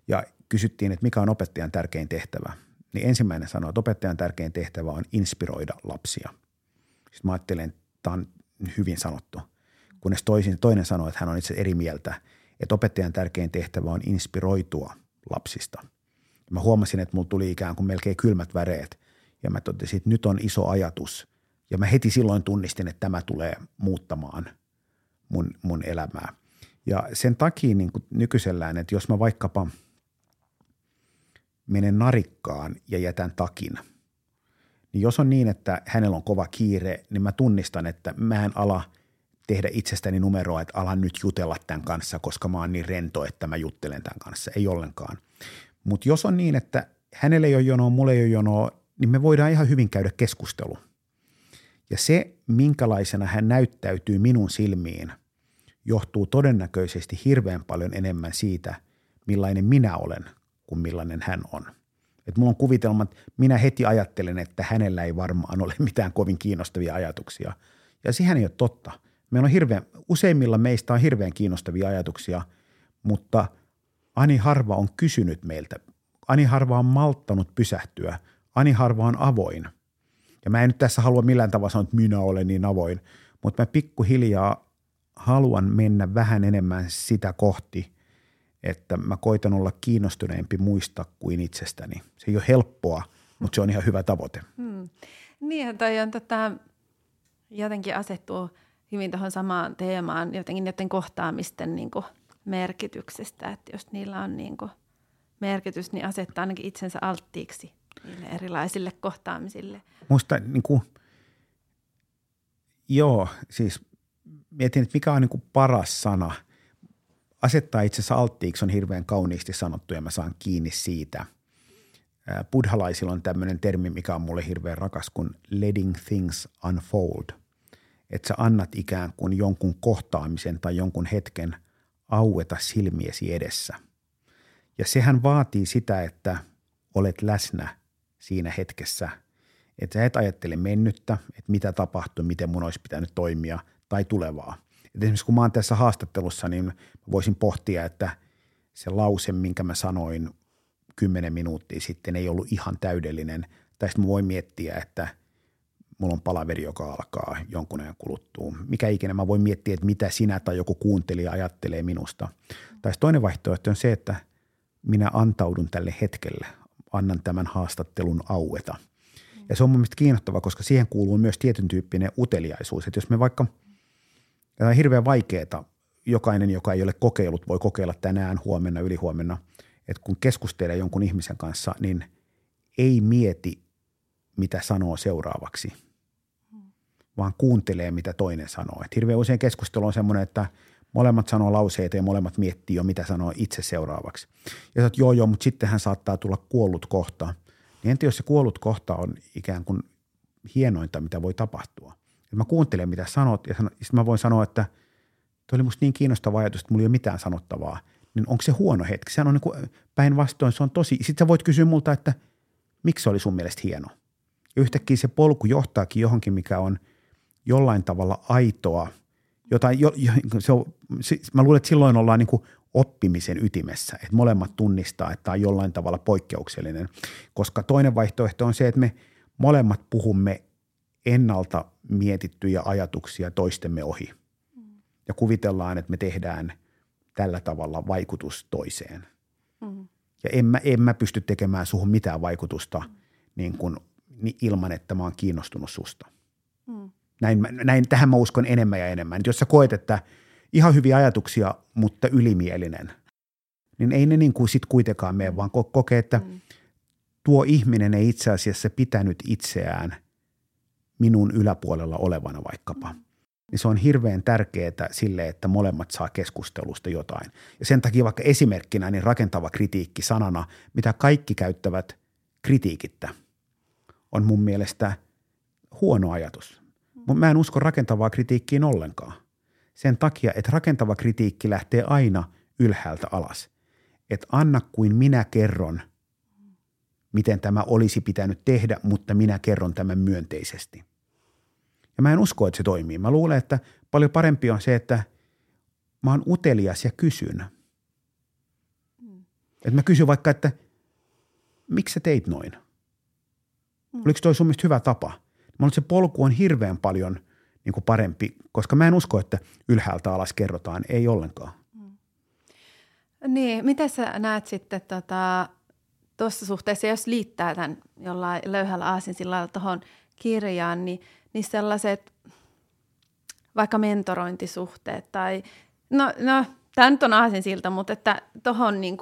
Ja kysyttiin, että mikä on opettajan tärkein tehtävä. Niin ensimmäinen sanoi, että opettajan tärkein tehtävä on inspiroida lapsia. Sitten mä ajattelin, että tämä on hyvin sanottu. Kunnes toisin, toinen sanoi, että hän on itse eri mieltä, että opettajan tärkein tehtävä on inspiroitua lapsista. Mä huomasin, että mulla tuli ikään kuin melkein kylmät väreet – ja mä totesin, että nyt on iso ajatus. Ja mä heti silloin tunnistin, että tämä tulee muuttamaan mun, mun elämää. Ja sen takia niin kuin nykyisellään, että jos mä vaikkapa menen narikkaan ja jätän takin, niin jos on niin, että hänellä on kova kiire, niin mä tunnistan, että mä en ala tehdä itsestäni numeroa, että alan nyt jutella tämän kanssa, koska mä oon niin rento, että mä juttelen tämän kanssa. Ei ollenkaan. Mutta jos on niin, että hänelle ei ole jonoa, mulle ei ole jonoa, niin me voidaan ihan hyvin käydä keskustelu. Ja se, minkälaisena hän näyttäytyy minun silmiin, johtuu todennäköisesti hirveän paljon enemmän siitä, millainen minä olen kuin millainen hän on. Et mulla on kuvitelma, että minä heti ajattelen, että hänellä ei varmaan ole mitään kovin kiinnostavia ajatuksia. Ja siihen ei ole totta. Meillä on hirveän, useimmilla meistä on hirveän kiinnostavia ajatuksia, mutta ani harva on kysynyt meiltä. Ani harva on malttanut pysähtyä – Ani harva on avoin. Ja mä en nyt tässä halua millään tavalla sanoa, että minä olen niin avoin, mutta mä pikkuhiljaa haluan mennä vähän enemmän sitä kohti, että mä koitan olla kiinnostuneempi muista kuin itsestäni. Se ei ole helppoa, mutta se on ihan hyvä tavoite. Hmm. Niin, toi on tota, jotenkin asettuu hyvin tuohon samaan teemaan, jotenkin näiden kohtaamisten niin kuin, merkityksestä, että jos niillä on niin kuin, merkitys, niin asettaa ainakin itsensä alttiiksi niille erilaisille kohtaamisille. Musta niin kuin, joo, siis mietin, että mikä on niin kuin paras sana. Asettaa itsensä alttiiksi on hirveän kauniisti sanottu ja mä saan kiinni siitä. Buddhalaisilla on tämmöinen termi, mikä on mulle hirveän rakas, kuin letting things unfold. Että sä annat ikään kuin jonkun kohtaamisen tai jonkun hetken aueta silmiesi edessä. Ja sehän vaatii sitä, että olet läsnä siinä hetkessä, että sä et ajattele mennyttä, että mitä tapahtui, miten mun olisi pitänyt toimia tai tulevaa. Et esimerkiksi kun mä oon tässä haastattelussa, niin voisin pohtia, että se lause, minkä mä sanoin kymmenen minuuttia sitten, ei ollut ihan täydellinen. Tai sitten mä voin miettiä, että mulla on palaveri, joka alkaa jonkun ajan kuluttua. Mikä ikinä mä voin miettiä, että mitä sinä tai joku kuuntelija ajattelee minusta. Tai toinen vaihtoehto on se, että minä antaudun tälle hetkelle, annan tämän haastattelun aueta. Ja se on mun mielestä kiinnostavaa, koska siihen kuuluu myös tietyn tyyppinen uteliaisuus. Että jos me vaikka, tämä on hirveän vaikeaa, jokainen, joka ei ole kokeillut, voi kokeilla tänään, huomenna, ylihuomenna, että kun keskustelee jonkun ihmisen kanssa, niin ei mieti, mitä sanoo seuraavaksi, vaan kuuntelee, mitä toinen sanoo. Että hirveän usein keskustelu on semmoinen, että – Molemmat sanoo lauseita ja molemmat miettii jo, mitä sanoo itse seuraavaksi. Ja sä joo, joo, mutta sittenhän saattaa tulla kuollut kohta. Niin entä jos se kuollut kohta on ikään kuin hienointa, mitä voi tapahtua. Mä kuuntelen, mitä sanot, ja sitten mä voin sanoa, että toi oli musta niin kiinnostava ajatus, että mulla ei ole mitään sanottavaa. Niin onko se huono hetki? Sehän on niin päinvastoin, se on tosi. Sitten sä voit kysyä multa, että miksi se oli sun mielestä hieno? Ja yhtäkkiä se polku johtaakin johonkin, mikä on jollain tavalla aitoa – jotain, jo, jo, se on, se, mä luulen, että silloin ollaan niin kuin oppimisen ytimessä, että molemmat tunnistaa, että tämä on jollain tavalla poikkeuksellinen, koska toinen vaihtoehto on se, että me molemmat puhumme ennalta mietittyjä ajatuksia toistemme ohi ja kuvitellaan, että me tehdään tällä tavalla vaikutus toiseen. Mm. Ja en mä, en mä pysty tekemään suhun mitään vaikutusta niin kuin, niin ilman, että mä oon kiinnostunut susta. Mm. Näin, näin, tähän mä uskon enemmän ja enemmän. Jos sä koet, että ihan hyviä ajatuksia, mutta ylimielinen, niin ei ne niin kuin sit kuitenkaan mene, vaan kokee, että mm. tuo ihminen ei itse asiassa pitänyt itseään minun yläpuolella olevana vaikkapa. niin se on hirveän tärkeää sille, että molemmat saa keskustelusta jotain. Ja sen takia vaikka esimerkkinä niin rakentava kritiikki sanana, mitä kaikki käyttävät kritiikittä, on mun mielestä huono ajatus. Mä en usko rakentavaa kritiikkiin ollenkaan. Sen takia, että rakentava kritiikki lähtee aina ylhäältä alas. Että anna kuin minä kerron, miten tämä olisi pitänyt tehdä, mutta minä kerron tämän myönteisesti – ja mä en usko, että se toimii. Mä luulen, että paljon parempi on se, että mä oon utelias ja kysyn. Mm. Että mä kysyn vaikka, että miksi sä teit noin? Mm. Oliko toi sun hyvä tapa? Mä luulen, että se polku on hirveän paljon niin kuin parempi, koska mä en usko, että ylhäältä alas kerrotaan. Ei ollenkaan. Mm. Niin, miten sä näet sitten tota, tuossa suhteessa, jos liittää tämän jollain löyhällä aasinsilla tuohon kirjaan, niin – niin sellaiset vaikka mentorointisuhteet tai, no, no tämä nyt on aasin siltä, mutta että tuohon niin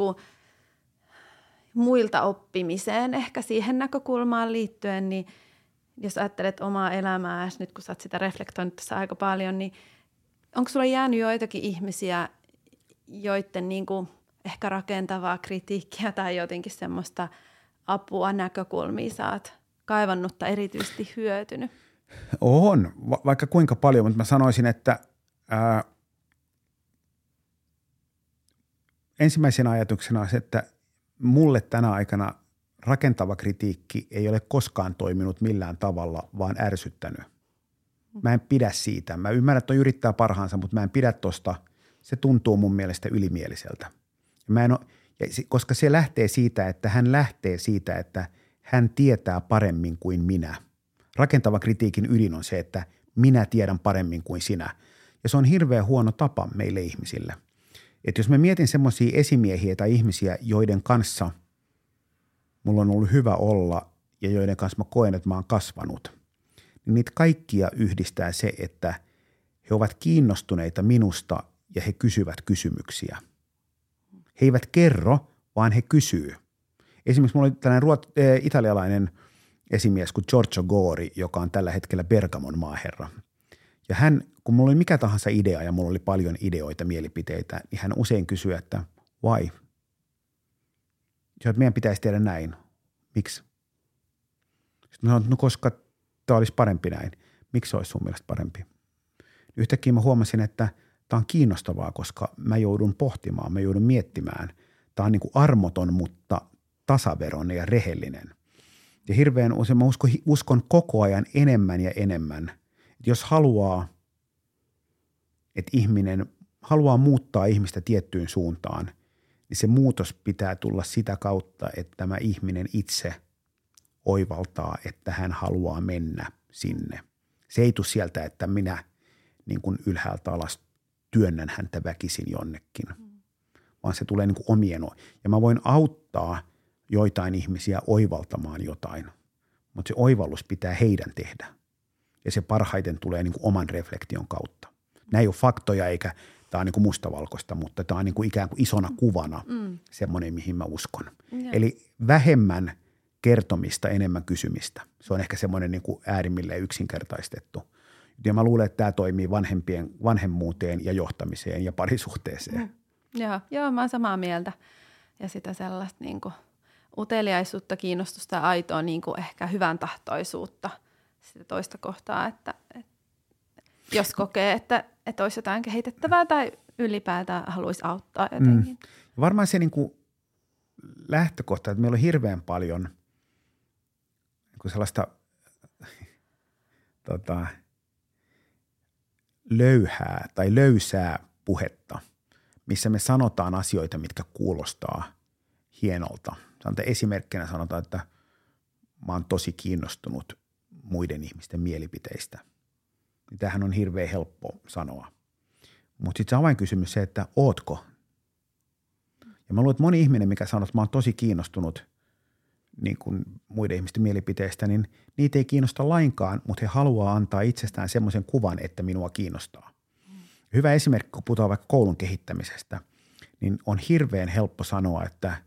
muilta oppimiseen ehkä siihen näkökulmaan liittyen, niin jos ajattelet omaa elämää, nyt kun sä oot sitä reflektoinut tässä aika paljon, niin onko sulla jäänyt joitakin ihmisiä, joiden niin kuin ehkä rakentavaa kritiikkiä tai jotenkin semmoista apua, näkökulmia kaivannut tai erityisesti hyötynyt? On, va- vaikka kuinka paljon, mutta mä sanoisin, että ää, ensimmäisenä ajatuksena on se, että mulle tänä aikana rakentava kritiikki ei ole koskaan toiminut millään tavalla, vaan ärsyttänyt. Mä en pidä siitä. Mä ymmärrän, että toi yrittää parhaansa, mutta mä en pidä tosta. Se tuntuu mun mielestä ylimieliseltä. Mä en ole, koska se lähtee siitä, että hän lähtee siitä, että hän tietää paremmin kuin minä – Rakentava kritiikin ydin on se, että minä tiedän paremmin kuin sinä. Ja se on hirveän huono tapa meille ihmisille. Että jos mä mietin semmoisia esimiehiä tai ihmisiä, joiden kanssa mulla on ollut hyvä olla ja joiden kanssa mä koen, että mä oon kasvanut, niin niitä kaikkia yhdistää se, että he ovat kiinnostuneita minusta ja he kysyvät kysymyksiä. He eivät kerro, vaan he kysyy. Esimerkiksi mulla oli tällainen ruot, äh, italialainen – esimies kuin Giorgio Gori, joka on tällä hetkellä Bergamon maaherra. Ja hän, kun mulla oli mikä tahansa idea ja mulla oli paljon ideoita, mielipiteitä, niin hän usein kysyi, että why? Ja meidän pitäisi tehdä näin. Miksi? Sitten mä sanoin, no koska tämä olisi parempi näin. Miksi se olisi sun mielestä parempi? Yhtäkkiä mä huomasin, että tämä on kiinnostavaa, koska mä joudun pohtimaan, mä joudun miettimään. Tämä on niin kuin armoton, mutta tasaveroinen ja rehellinen – ja hirveän usein mä uskon, uskon koko ajan enemmän ja enemmän. Että jos haluaa, että ihminen haluaa muuttaa ihmistä tiettyyn suuntaan, niin se muutos pitää tulla sitä kautta, että tämä ihminen itse oivaltaa, että hän haluaa mennä sinne. Se ei tule sieltä, että minä niin kuin ylhäältä alas työnnän häntä väkisin jonnekin, vaan se tulee niin kuin omien. Ja mä voin auttaa – joitain ihmisiä oivaltamaan jotain, mutta se oivallus pitää heidän tehdä. Ja se parhaiten tulee niin kuin oman reflektion kautta. Nämä ei ole faktoja eikä tämä on niin kuin mustavalkoista, mutta tämä on niin kuin ikään kuin isona kuvana mm. semmoinen, mihin mä uskon. Ja. Eli vähemmän kertomista, enemmän kysymistä. Se on ehkä semmoinen niin kuin äärimmilleen yksinkertaistettu. Ja mä luulen, että tämä toimii vanhempien, vanhemmuuteen ja johtamiseen ja parisuhteeseen. Mm. Joo, joo, mä oon samaa mieltä. Ja sitä sellaista niin kuin – uteliaisuutta, kiinnostusta ja aitoa niin kuin ehkä hyvän tahtoisuutta sitä toista kohtaa, että, että jos kokee, että, että olisi jotain kehitettävää tai ylipäätään haluaisi auttaa jotenkin. Mm. Varmaan se niin kuin lähtökohta, että meillä on hirveän paljon niin kuin sellaista tota, löyhää tai löysää puhetta, missä me sanotaan asioita, mitkä kuulostaa hienolta – sanotaan esimerkkinä sanotaan, että mä oon tosi kiinnostunut muiden ihmisten mielipiteistä. Niin tämähän on hirveän helppo sanoa. Mutta sitten se avainkysymys se, että ootko? Ja mä luulen, että moni ihminen, mikä sanoo, että mä oon tosi kiinnostunut niin kuin muiden ihmisten mielipiteistä, niin niitä ei kiinnosta lainkaan, mutta he haluaa antaa itsestään semmoisen kuvan, että minua kiinnostaa. Hyvä esimerkki, kun puhutaan vaikka koulun kehittämisestä, niin on hirveän helppo sanoa, että –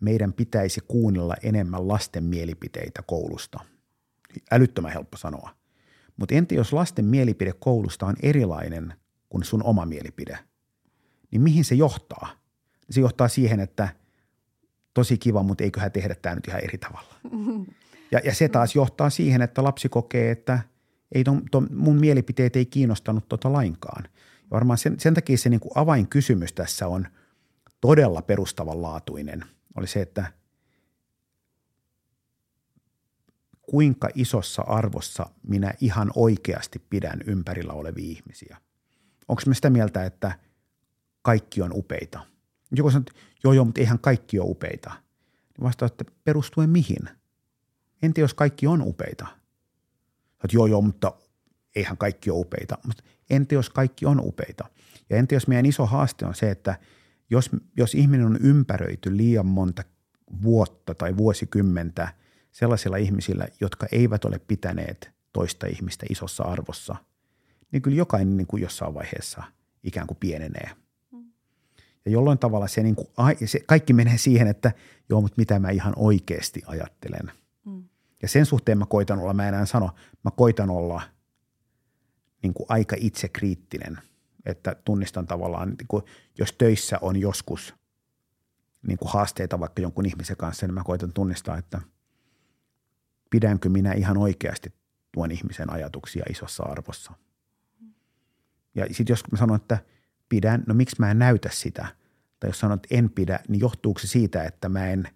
meidän pitäisi kuunnella enemmän lasten mielipiteitä koulusta. Älyttömän helppo sanoa. Mutta entä jos lasten mielipide koulusta on erilainen kuin sun oma mielipide, niin mihin se johtaa? Se johtaa siihen, että tosi kiva, mutta eiköhän tehdä tämä nyt ihan eri tavalla. Ja, ja se taas johtaa siihen, että lapsi kokee, että ei ton, ton, mun mielipiteet ei kiinnostanut tota lainkaan. Ja varmaan sen, sen takia se niin kuin avainkysymys tässä on todella perustavanlaatuinen. Oli se, että kuinka isossa arvossa minä ihan oikeasti pidän ympärillä olevia ihmisiä. Onko mä sitä mieltä, että kaikki on upeita? Joku sanoo, että joo, joo, mutta eihän kaikki ole upeita. Niin vastaa, että perustuen mihin? Entä jos kaikki on upeita? Että joo, joo, mutta eihän kaikki ole upeita. Mutta entä jos kaikki on upeita? Ja entä jos meidän iso haaste on se, että jos, jos ihminen on ympäröity liian monta vuotta tai vuosikymmentä – sellaisilla ihmisillä, jotka eivät ole pitäneet toista ihmistä isossa arvossa, niin kyllä jokainen niin kuin jossain vaiheessa ikään kuin pienenee. Ja jollain tavalla se, niin kuin, se kaikki menee siihen, että joo, mutta mitä mä ihan oikeasti ajattelen. Mm. Ja sen suhteen mä koitan olla, mä enää sano, mä koitan olla niin kuin aika itsekriittinen, että tunnistan tavallaan, niin kuin, jos töissä on joskus niin kuin haasteita vaikka jonkun ihmisen kanssa, niin mä koitan tunnistaa, että – pidänkö minä ihan oikeasti tuon ihmisen ajatuksia isossa arvossa. Ja sitten jos mä sanon, että pidän, no miksi mä en näytä sitä? Tai jos sanon, että en pidä, niin johtuuko se siitä, että mä en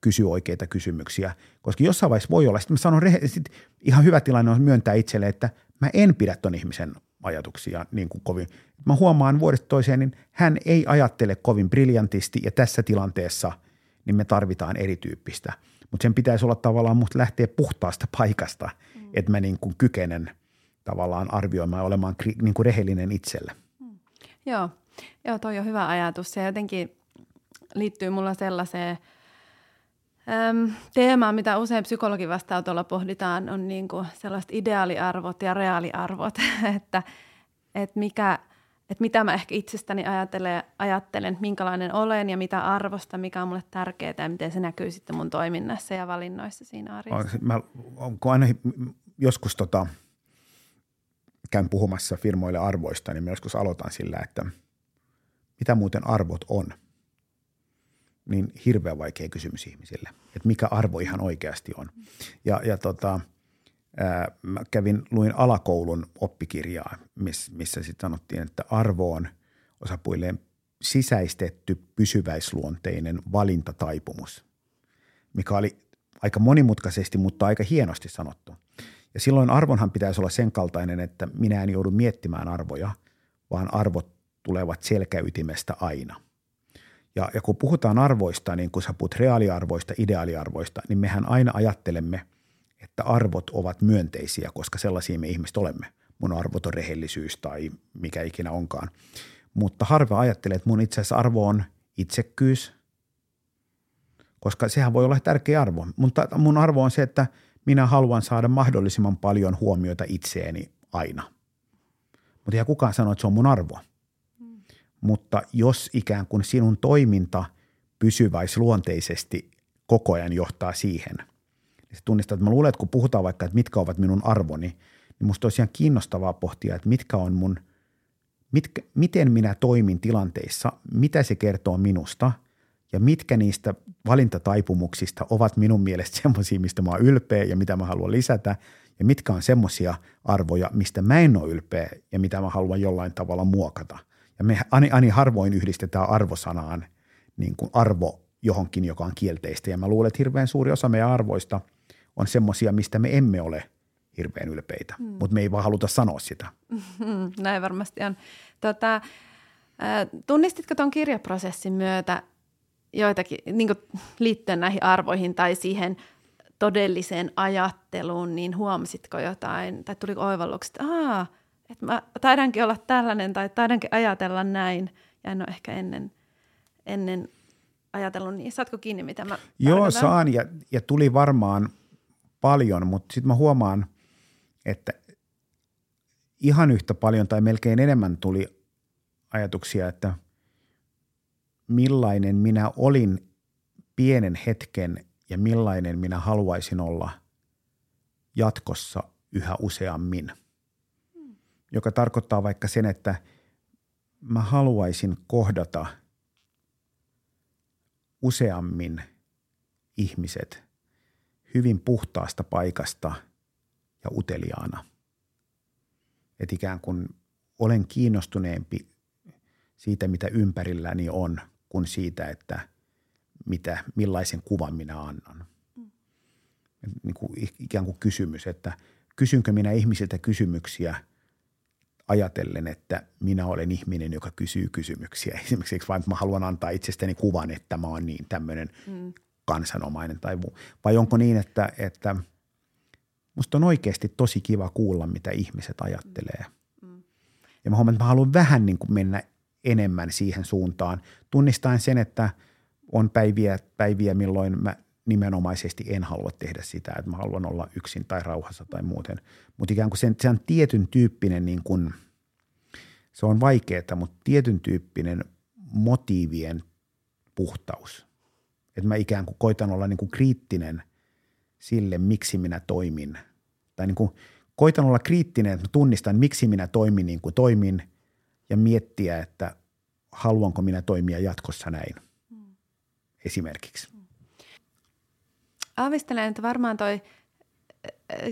kysy oikeita kysymyksiä? Koska jossain vaiheessa voi olla, sitten mä sanon, sit ihan hyvä tilanne on myöntää itselle, että mä en pidä ton ihmisen ajatuksia niin kuin kovin. Mä huomaan vuodesta toiseen, niin hän ei ajattele kovin briljantisti ja tässä tilanteessa niin me tarvitaan erityyppistä – mutta sen pitäisi olla tavallaan musta lähteä puhtaasta paikasta, mm. että mä niin kuin kykenen tavallaan arvioimaan ja olemaan niin kuin rehellinen itselle. Joo. Joo, toi on hyvä ajatus. Se jotenkin liittyy mulla sellaiseen äm, teemaan, mitä usein psykologin vastaanotolla pohditaan, on niin kuin sellaiset ideaaliarvot ja reaaliarvot, että, että mikä – että mitä mä ehkä itsestäni ajattelen, ajattelen, minkälainen olen ja mitä arvosta, mikä on mulle tärkeää ja miten se näkyy sitten mun toiminnassa ja valinnoissa siinä arjessa. Mä, kun aina joskus tota, käyn puhumassa firmoille arvoista, niin mä joskus aloitan sillä, että mitä muuten arvot on. Niin hirveän vaikea kysymys ihmisille, että mikä arvo ihan oikeasti on. Ja, ja tota – mä kävin, luin alakoulun oppikirjaa, missä sitten sanottiin, että arvo on osapuilleen sisäistetty pysyväisluonteinen valintataipumus, mikä oli aika monimutkaisesti, mutta aika hienosti sanottu. Ja silloin arvonhan pitäisi olla sen kaltainen, että minä en joudu miettimään arvoja, vaan arvot tulevat selkäytimestä aina. Ja, ja kun puhutaan arvoista, niin kun sä puhut reaaliarvoista, ideaaliarvoista, niin mehän aina ajattelemme – että arvot ovat myönteisiä, koska sellaisia me ihmiset olemme. Mun arvot on rehellisyys tai mikä ikinä onkaan. Mutta harva ajattelee, että mun itse asiassa arvo on itsekkyys, koska sehän voi olla tärkeä arvo. Mutta mun arvo on se, että minä haluan saada mahdollisimman paljon huomiota itseeni aina. Mutta ei kukaan sano, että se on mun arvo. Mm. Mutta jos ikään kuin sinun toiminta pysyväisluonteisesti koko ajan johtaa siihen – ja se tunnistaa, että mä luulen, että kun puhutaan vaikka, että mitkä ovat minun arvoni, niin musta olisi ihan kiinnostavaa pohtia, että mitkä on mun, mitkä, miten minä toimin tilanteissa, mitä se kertoo minusta ja mitkä niistä valintataipumuksista ovat minun mielestä semmoisia, mistä mä oon ylpeä ja mitä mä haluan lisätä ja mitkä on semmoisia arvoja, mistä mä en ole ylpeä ja mitä mä haluan jollain tavalla muokata. Ja me ani, ani harvoin yhdistetään arvosanaan niin kuin arvo johonkin, joka on kielteistä. Ja mä luulen, että hirveän suuri osa meidän arvoista – on semmoisia, mistä me emme ole hirveän ylpeitä, mm. mutta me ei vaan haluta sanoa sitä. Näin varmasti on. Tota, tunnistitko tuon kirjaprosessin myötä joitakin niin liittyen näihin arvoihin tai siihen todelliseen ajatteluun, niin huomasitko jotain tai tuliko oivallukset, että että mä taidankin olla tällainen tai taidankin ajatella näin ja en ole ehkä ennen, ennen ajatellut niin. Saatko kiinni, mitä mä Joo, tarkoitan? saan ja, ja tuli varmaan – paljon, mutta sitten mä huomaan, että ihan yhtä paljon tai melkein enemmän tuli ajatuksia, että millainen minä olin pienen hetken ja millainen minä haluaisin olla jatkossa yhä useammin – joka tarkoittaa vaikka sen, että mä haluaisin kohdata useammin ihmiset hyvin puhtaasta paikasta ja uteliaana. Että ikään kuin olen kiinnostuneempi siitä, mitä ympärilläni on, kuin siitä, että mitä, millaisen kuvan minä annan. Mm. Niin kuin ikään kuin kysymys, että kysynkö minä ihmisiltä kysymyksiä ajatellen, että minä olen ihminen, joka kysyy kysymyksiä. Esimerkiksi vain, että mä haluan antaa itsestäni kuvan, että mä oon niin tämmöinen mm. kansanomainen tai muu. Vai onko niin, että, että musta on oikeasti tosi kiva kuulla, mitä ihmiset ajattelee. Mm. Ja mä huomaan, että mä haluan vähän niin kuin mennä enemmän siihen suuntaan. Tunnistaen sen, että on päiviä, päiviä milloin mä nimenomaisesti en halua tehdä sitä, että mä haluan olla yksin tai rauhassa tai muuten. Mutta ikään kuin sen, sen tietyn tyyppinen, niin kuin, se on vaikeaa, mutta tietyn tyyppinen motiivien puhtaus. Että mä ikään kuin koitan olla niin kuin kriittinen sille, miksi minä toimin. Tai niin kuin koitan olla kriittinen, että mä tunnistan, miksi minä toimin niin kuin toimin – ja miettiä, että haluanko minä toimia jatkossa näin mm. esimerkiksi. Mm. Aavistelen, että varmaan toi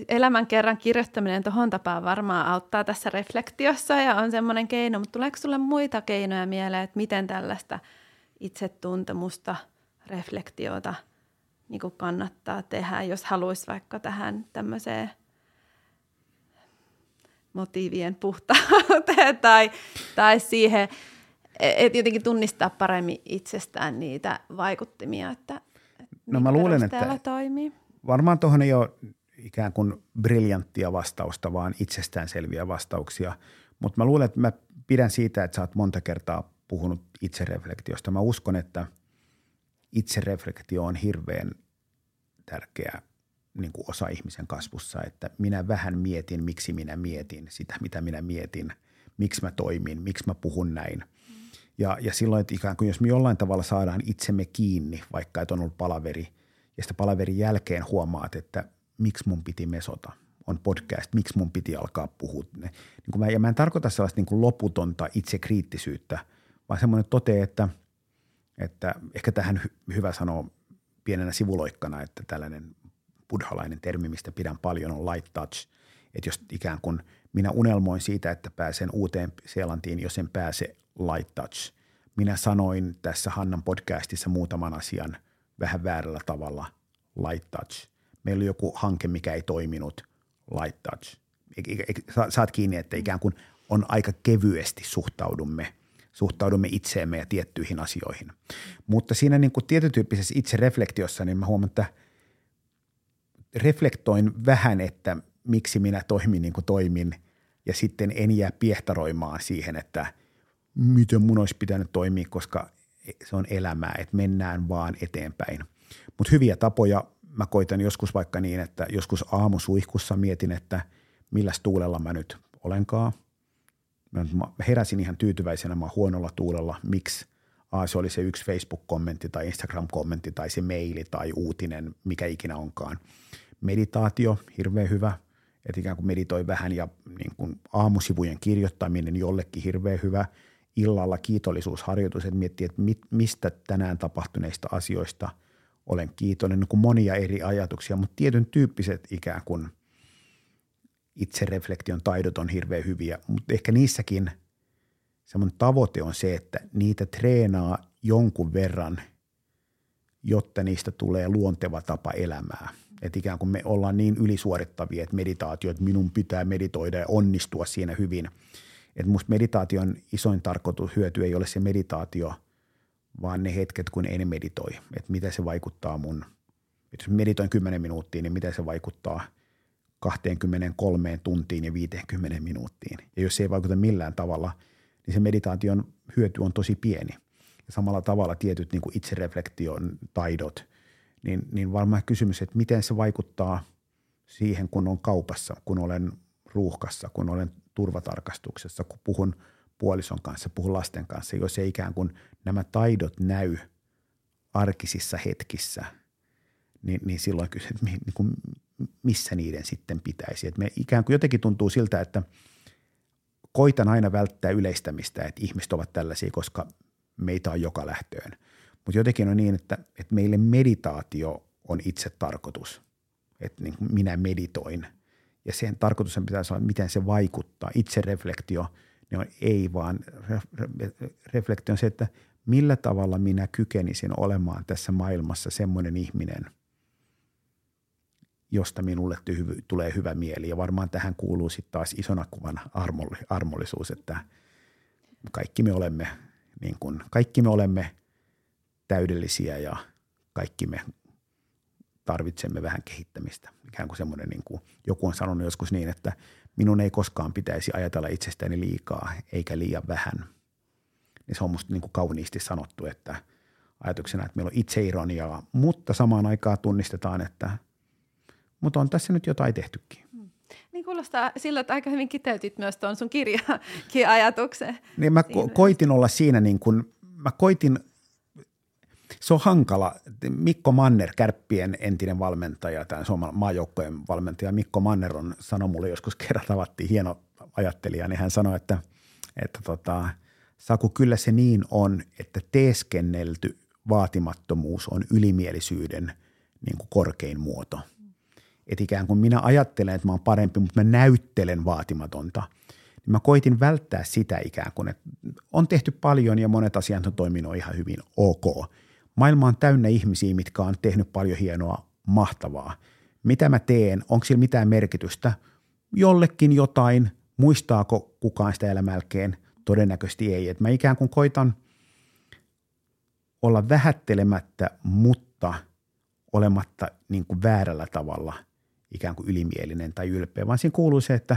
elämän kerran kirjoittaminen tuohon tapaan varmaan auttaa tässä reflektiossa ja on semmoinen keino, mutta tuleeko sulle muita keinoja mieleen, että miten tällaista itsetuntemusta, reflektiota niin kannattaa tehdä, jos haluaisi vaikka tähän tämmöiseen – motiivien puhtauteen tai, tai siihen, että jotenkin tunnistaa paremmin itsestään niitä vaikuttimia, että, että no mä luulen, että toimii. varmaan tuohon ei ole ikään kuin briljanttia vastausta, vaan itsestäänselviä vastauksia. Mutta mä luulen, että mä pidän siitä, että sä oot monta kertaa puhunut itsereflektiosta. Mä uskon, että itsereflektio on hirveän tärkeä niin kuin osa ihmisen kasvussa, että minä vähän mietin, miksi minä mietin sitä, mitä minä mietin, miksi mä toimin, miksi mä puhun näin. Mm. Ja, ja silloin, että ikään kuin jos me jollain tavalla saadaan itsemme kiinni, vaikka et on ollut palaveri, ja sitä palaverin jälkeen huomaat, että miksi mun piti mesota, on podcast, miksi mun piti alkaa puhua. Niin kuin mä, ja mä en tarkoita sellaista niin kuin loputonta itsekriittisyyttä, vaan semmoinen tote, että, että ehkä tähän hy- hyvä sanoa pienenä sivuloikkana, että tällainen buddhalainen termi, mistä pidän paljon, on light touch. Että jos ikään kuin minä unelmoin siitä, että pääsen uuteen Seelantiin, jos en pääse light touch. Minä sanoin tässä Hannan podcastissa muutaman asian vähän väärällä tavalla light touch. Meillä oli joku hanke, mikä ei toiminut light touch. Saat kiinni, että ikään kuin on aika kevyesti suhtaudumme suhtaudumme itseemme ja tiettyihin asioihin. Mutta siinä niin kuin tietytyyppisessä itsereflektiossa, niin mä huomaan, että – reflektoin vähän, että miksi minä toimin niin kuin toimin ja sitten en jää piehtaroimaan siihen, että miten mun olisi pitänyt toimia, koska se on elämää, että mennään vaan eteenpäin. Mutta hyviä tapoja mä koitan joskus vaikka niin, että joskus aamusuihkussa mietin, että millä tuulella mä nyt olenkaan. Mä heräsin ihan tyytyväisenä, mä huonolla tuulella, miksi A, se oli se yksi Facebook-kommentti tai Instagram-kommentti tai se maili tai uutinen, mikä ikinä onkaan – meditaatio, hirveän hyvä, että ikään kuin meditoi vähän ja niin kuin aamusivujen kirjoittaminen jollekin hirveän hyvä. Illalla kiitollisuusharjoitus, että miettii, että mit, mistä tänään tapahtuneista asioista olen kiitollinen, niin kuin monia eri ajatuksia, mutta tietyn tyyppiset ikään kuin itsereflektion taidot on hirveän hyviä, mutta ehkä niissäkin semmoinen tavoite on se, että niitä treenaa jonkun verran, jotta niistä tulee luonteva tapa elämää – että ikään kuin me ollaan niin ylisuorittavia, että meditaatio, että minun pitää meditoida ja onnistua siinä hyvin. Että musta meditaation isoin tarkoitus, hyöty ei ole se meditaatio, vaan ne hetket, kun en meditoi. Että miten se vaikuttaa mun, että jos meditoin 10 minuuttia, niin miten se vaikuttaa 23 tuntiin ja 50 minuuttiin. Ja jos se ei vaikuta millään tavalla, niin se meditaation hyöty on tosi pieni. Ja samalla tavalla tietyt niin kuin itsereflektion taidot – niin, niin varmaan kysymys, että miten se vaikuttaa siihen, kun on kaupassa, kun olen ruuhkassa, kun olen turvatarkastuksessa, kun puhun puolison kanssa, puhun lasten kanssa, jos ei ikään kuin nämä taidot näy arkisissa hetkissä, niin, niin silloin kyse, että niin kuin, missä niiden sitten pitäisi. Että me ikään kuin jotenkin tuntuu siltä, että koitan aina välttää yleistämistä, että ihmiset ovat tällaisia, koska meitä on joka lähtöön. Mutta jotenkin on niin, että, että meille meditaatio on itse tarkoitus. Että niin minä meditoin. Ja sen tarkoitus pitäisi olla, miten se vaikuttaa. Itse reflektio niin on ei, vaan reflektio on se, että millä tavalla minä kykenisin olemaan tässä maailmassa semmoinen ihminen – josta minulle tyhy, tulee hyvä mieli. Ja varmaan tähän kuuluu sitten taas isona kuvan armollisuus, että kaikki me olemme, niin kuin, kaikki me olemme täydellisiä ja kaikki me tarvitsemme vähän kehittämistä. Ikään kuin semmoinen, niin kuin joku on sanonut joskus niin, että minun ei koskaan pitäisi ajatella itsestäni liikaa eikä liian vähän. Niin se on musta niin kuin kauniisti sanottu, että ajatuksena, että meillä on itseironiaa, mutta samaan aikaan tunnistetaan, että – mutta on tässä nyt jotain tehtykin. Hmm. Niin kuulostaa sillä, että aika hyvin kiteytit myös tuon sun kirjakin ajatuksen. Niin mä siinä. koitin olla siinä niin kuin, mä koitin, se on hankala. Mikko Manner, Kärppien entinen valmentaja, tämä Suomen maajoukkojen valmentaja Mikko Manner on sanonut mulle joskus kerran tavattiin, hieno ajattelija, niin hän sanoi, että, että tota, Saku, kyllä se niin on, että teeskennelty vaatimattomuus on ylimielisyyden niin kuin korkein muoto – että ikään kuin minä ajattelen, että mä oon parempi, mutta mä näyttelen vaatimatonta. Niin mä koitin välttää sitä ikään kuin, että on tehty paljon ja monet asiat on toiminut ihan hyvin ok. Maailma on täynnä ihmisiä, mitkä on tehnyt paljon hienoa, mahtavaa. Mitä mä teen, onko sillä mitään merkitystä? Jollekin jotain, muistaako kukaan sitä elämälkeen? Todennäköisesti ei. Et mä ikään kuin koitan olla vähättelemättä, mutta olematta niin kuin väärällä tavalla – ikään kuin ylimielinen tai ylpeä, vaan siinä kuuluu se, että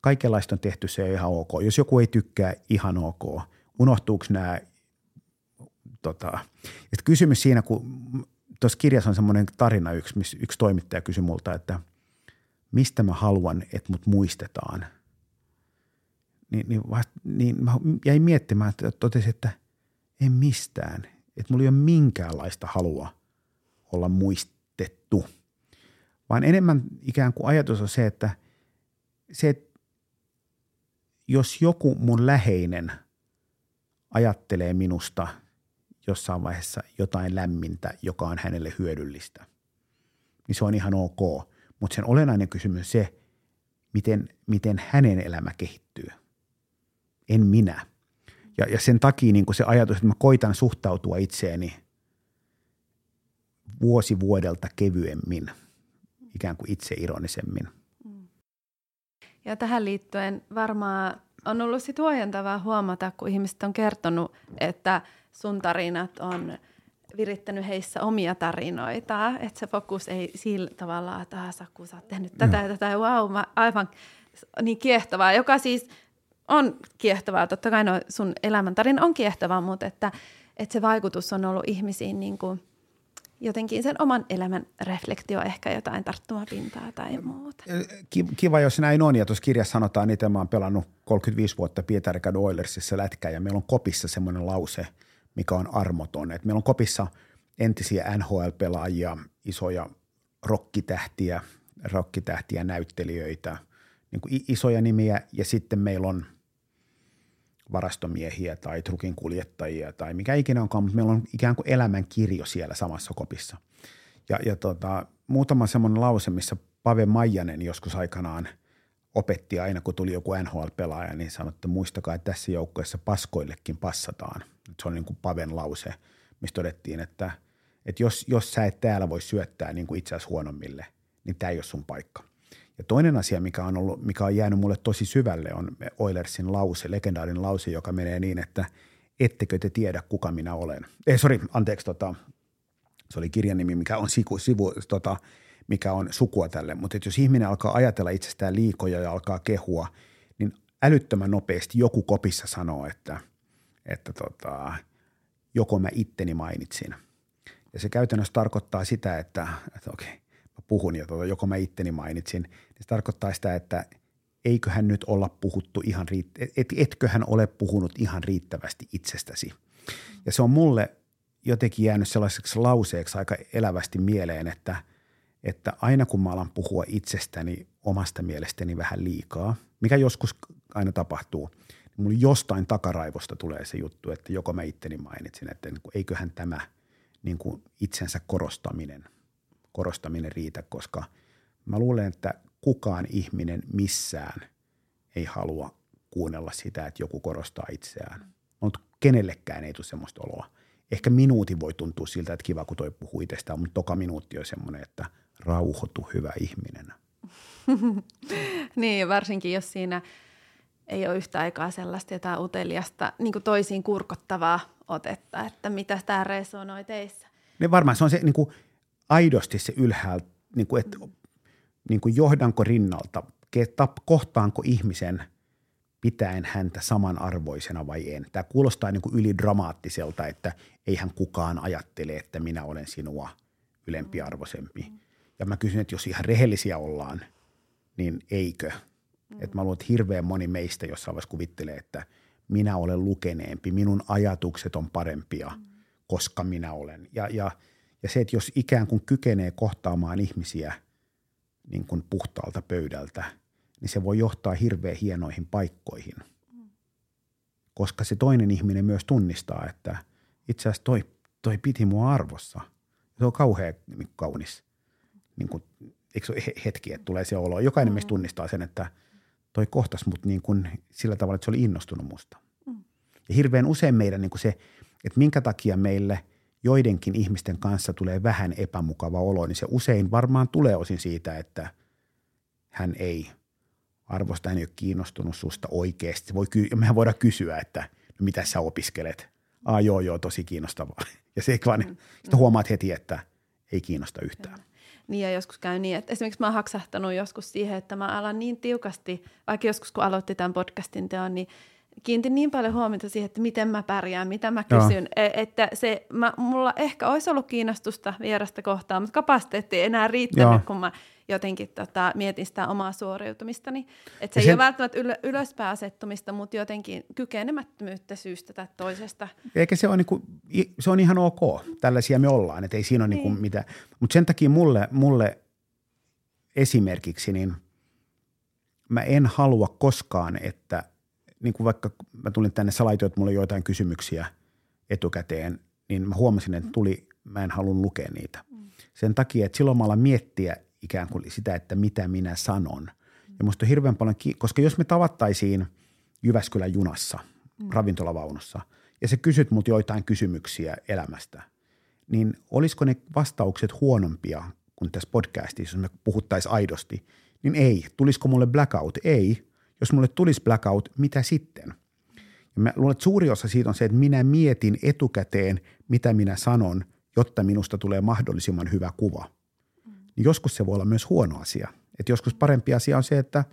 kaikenlaista on tehty, se ihan ok. Jos joku ei tykkää, ihan ok. Unohtuuko nämä, tota, ja kysymys siinä, kun tuossa kirjassa on semmoinen tarina yksi, missä yksi toimittaja kysyi multa, että mistä mä haluan, että mut muistetaan. Niin, niin, vasta, niin mä jäin miettimään, että totesin, että en mistään. Että mulla ei ole minkäänlaista halua olla muistettu – vaan enemmän ikään kuin ajatus on se, että se, että jos joku mun läheinen ajattelee minusta jossain vaiheessa jotain lämmintä, joka on hänelle hyödyllistä, niin se on ihan ok. Mutta sen olennainen kysymys on se, miten, miten hänen elämä kehittyy. En minä. Ja, ja sen takia niin se ajatus, että mä koitan suhtautua itseeni vuosi vuodelta kevyemmin – ikään kuin itseironisemmin. Mm. Ja tähän liittyen varmaan on ollut sit huojentavaa huomata, kun ihmiset on kertonut, että sun tarinat on virittänyt heissä omia tarinoita, että se fokus ei sillä tavalla, että ah, Saku, sä oot tehnyt tätä ja tätä, wow, mä, aivan niin kiehtovaa, joka siis on kiehtovaa, totta kai no sun elämäntarina on kiehtovaa, mutta että, että se vaikutus on ollut ihmisiin niin kuin – jotenkin sen oman elämän reflektio, ehkä jotain tarttumapintaa tai muuta. Kiva, jos näin on. Ja tuossa kirjassa sanotaan, että mä oon pelannut 35 vuotta Pietarikad Oilersissa lätkää ja meillä on kopissa semmoinen lause, mikä on armoton. Et meillä on kopissa entisiä NHL-pelaajia, isoja rokkitähtiä, rokkitähtiä, näyttelijöitä, niin kuin isoja nimiä ja sitten meillä on – varastomiehiä tai trukin kuljettajia tai mikä ikinä onkaan, mutta meillä on ikään kuin elämän kirjo siellä samassa kopissa. Ja, ja tota, muutama semmoinen lause, missä Pave Maijanen joskus aikanaan opetti aina, kun tuli joku NHL-pelaaja, niin sanoi, että muistakaa, että tässä joukkueessa paskoillekin passataan. Se on niin kuin Paven lause, missä todettiin, että, että jos, jos sä et täällä voi syöttää niin kuin asiassa huonommille, niin tämä ei ole sun paikka. Ja toinen asia, mikä on, ollut, mikä on jäänyt mulle tosi syvälle, on Oilersin lause, legendaarinen lause, joka menee niin, että ettekö te tiedä, kuka minä olen. Eh, sorry, anteeksi, tota, se oli kirjan nimi, mikä on, siku, sivu, tota, mikä on sukua tälle. Mutta jos ihminen alkaa ajatella itsestään liikoja ja alkaa kehua, niin älyttömän nopeasti joku kopissa sanoo, että, että tota, joko mä itteni mainitsin. Ja se käytännössä tarkoittaa sitä, että, että okei, okay, puhun ja tuota, joko mä itteni mainitsin, niin se tarkoittaa sitä, että eiköhän nyt olla puhuttu ihan riitt- et, etköhän ole puhunut ihan riittävästi itsestäsi. Ja se on mulle jotenkin jäänyt sellaiseksi lauseeksi aika elävästi mieleen, että, että aina kun mä alan puhua itsestäni omasta mielestäni vähän liikaa, mikä joskus aina tapahtuu, mulla jostain takaraivosta tulee se juttu, että joko mä itteni mainitsin, että niin kuin, eiköhän tämä niin kuin itsensä korostaminen, korostaminen riitä, koska mä luulen, että kukaan ihminen missään ei halua kuunnella sitä, että joku korostaa itseään. Mutta kenellekään ei tule semmoista oloa. Ehkä minuutin voi tuntua siltä, että kiva kun toi puhuu itsestään, mutta toka minuutti on semmoinen, että rauhoitu hyvä ihminen. niin, varsinkin jos siinä ei ole yhtä aikaa sellaista jotain uteliasta niin kuin toisiin kurkottavaa otetta, että mitä tämä resonoi teissä. Ne varmaan se on se niin kuin aidosti se ylhäältä, niin kuin, että niin kuin johdanko rinnalta, kohtaanko ihmisen pitäen häntä samanarvoisena vai en. Tämä kuulostaa niin kuin ylidramaattiselta, että eihän kukaan ajattele, että minä olen sinua ylempiarvoisempi. Ja mä kysyn, että jos ihan rehellisiä ollaan, niin eikö? Mm. Että mä luulen, että hirveän moni meistä jossain vaiheessa kuvittelee, että minä olen lukeneempi, minun ajatukset on parempia, mm. koska minä olen. Ja, ja, ja se, että jos ikään kuin kykenee kohtaamaan ihmisiä niin kuin puhtaalta pöydältä, niin se voi johtaa hirveän hienoihin paikkoihin. Mm. Koska se toinen ihminen myös tunnistaa, että itse asiassa toi, toi piti mua arvossa. Se on kauhean niin kaunis niin kuin, eikö se hetki, että tulee se olo. Jokainen mm. meistä tunnistaa sen, että – toi kohtas mut niin kuin sillä tavalla, että se oli innostunut musta. Mm. Ja hirveän usein meidän niin kuin se, että minkä takia meille joidenkin ihmisten kanssa tulee vähän epämukava olo, niin se usein varmaan tulee osin siitä, että hän ei arvosta, hän ei ole kiinnostunut susta oikeasti. Voi, mehän voidaan kysyä, että no mitä sä opiskelet? Aa joo, joo, tosi kiinnostavaa. Ja se vaan, mm. sitten huomaat heti, että ei kiinnosta yhtään. Niin ja joskus käy niin, että esimerkiksi mä oon haksahtanut joskus siihen, että mä alan niin tiukasti, vaikka joskus kun aloitti tämän podcastin teon, niin kiinnitin niin paljon huomiota siihen, että miten mä pärjään, mitä mä kysyn, Joo. E, että se, mä, mulla ehkä olisi ollut kiinnostusta vierasta kohtaan, mutta kapasiteetti ei enää riittänyt, Joo. kun mä jotenkin tota, mietin sitä omaa suoriutumistani. Että se, se ei ole välttämättä yl- ylöspäin asettumista, mutta jotenkin kykenemättömyyttä syystä tai toisesta. Eikä se ole, niinku, se on ihan ok, tällaisia me ollaan, että ei siinä ole niinku niin. mitään. Mutta sen takia mulle, mulle esimerkiksi, niin mä en halua koskaan, että niin kuin vaikka mä tulin tänne, sä laitoit mulle joitain kysymyksiä etukäteen, niin mä huomasin, että tuli, mä en halunnut lukea niitä. Mm. Sen takia, että silloin mä alan miettiä ikään kuin sitä, että mitä minä sanon. Ja musta on hirveän paljon, koska jos me tavattaisiin Jyväskylän junassa, mm. ravintolavaunussa, ja sä kysyt mut joitain kysymyksiä elämästä, niin olisiko ne vastaukset huonompia kuin tässä podcastissa, jos me puhuttaisiin aidosti, niin ei. Tulisiko mulle blackout? Ei. Jos mulle tulisi blackout, mitä sitten? Ja mä luulen, että suuri osa siitä on se, että minä mietin etukäteen, mitä minä sanon, jotta minusta tulee mahdollisimman hyvä kuva – niin joskus se voi olla myös huono asia. Et joskus parempi asia on se, että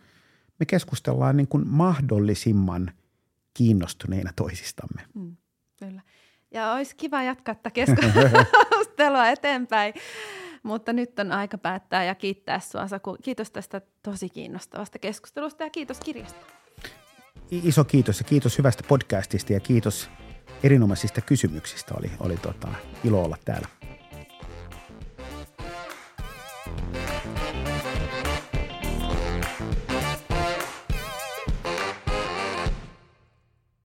me keskustellaan niin kuin mahdollisimman kiinnostuneina toisistamme. Mm, kyllä. Ja olisi kiva jatkaa tätä keskustelua eteenpäin, mutta nyt on aika päättää ja kiittää sinua Saku. Kiitos tästä tosi kiinnostavasta keskustelusta ja kiitos kirjasta. Iso kiitos ja kiitos hyvästä podcastista ja kiitos erinomaisista kysymyksistä. Oli, oli tota, ilo olla täällä.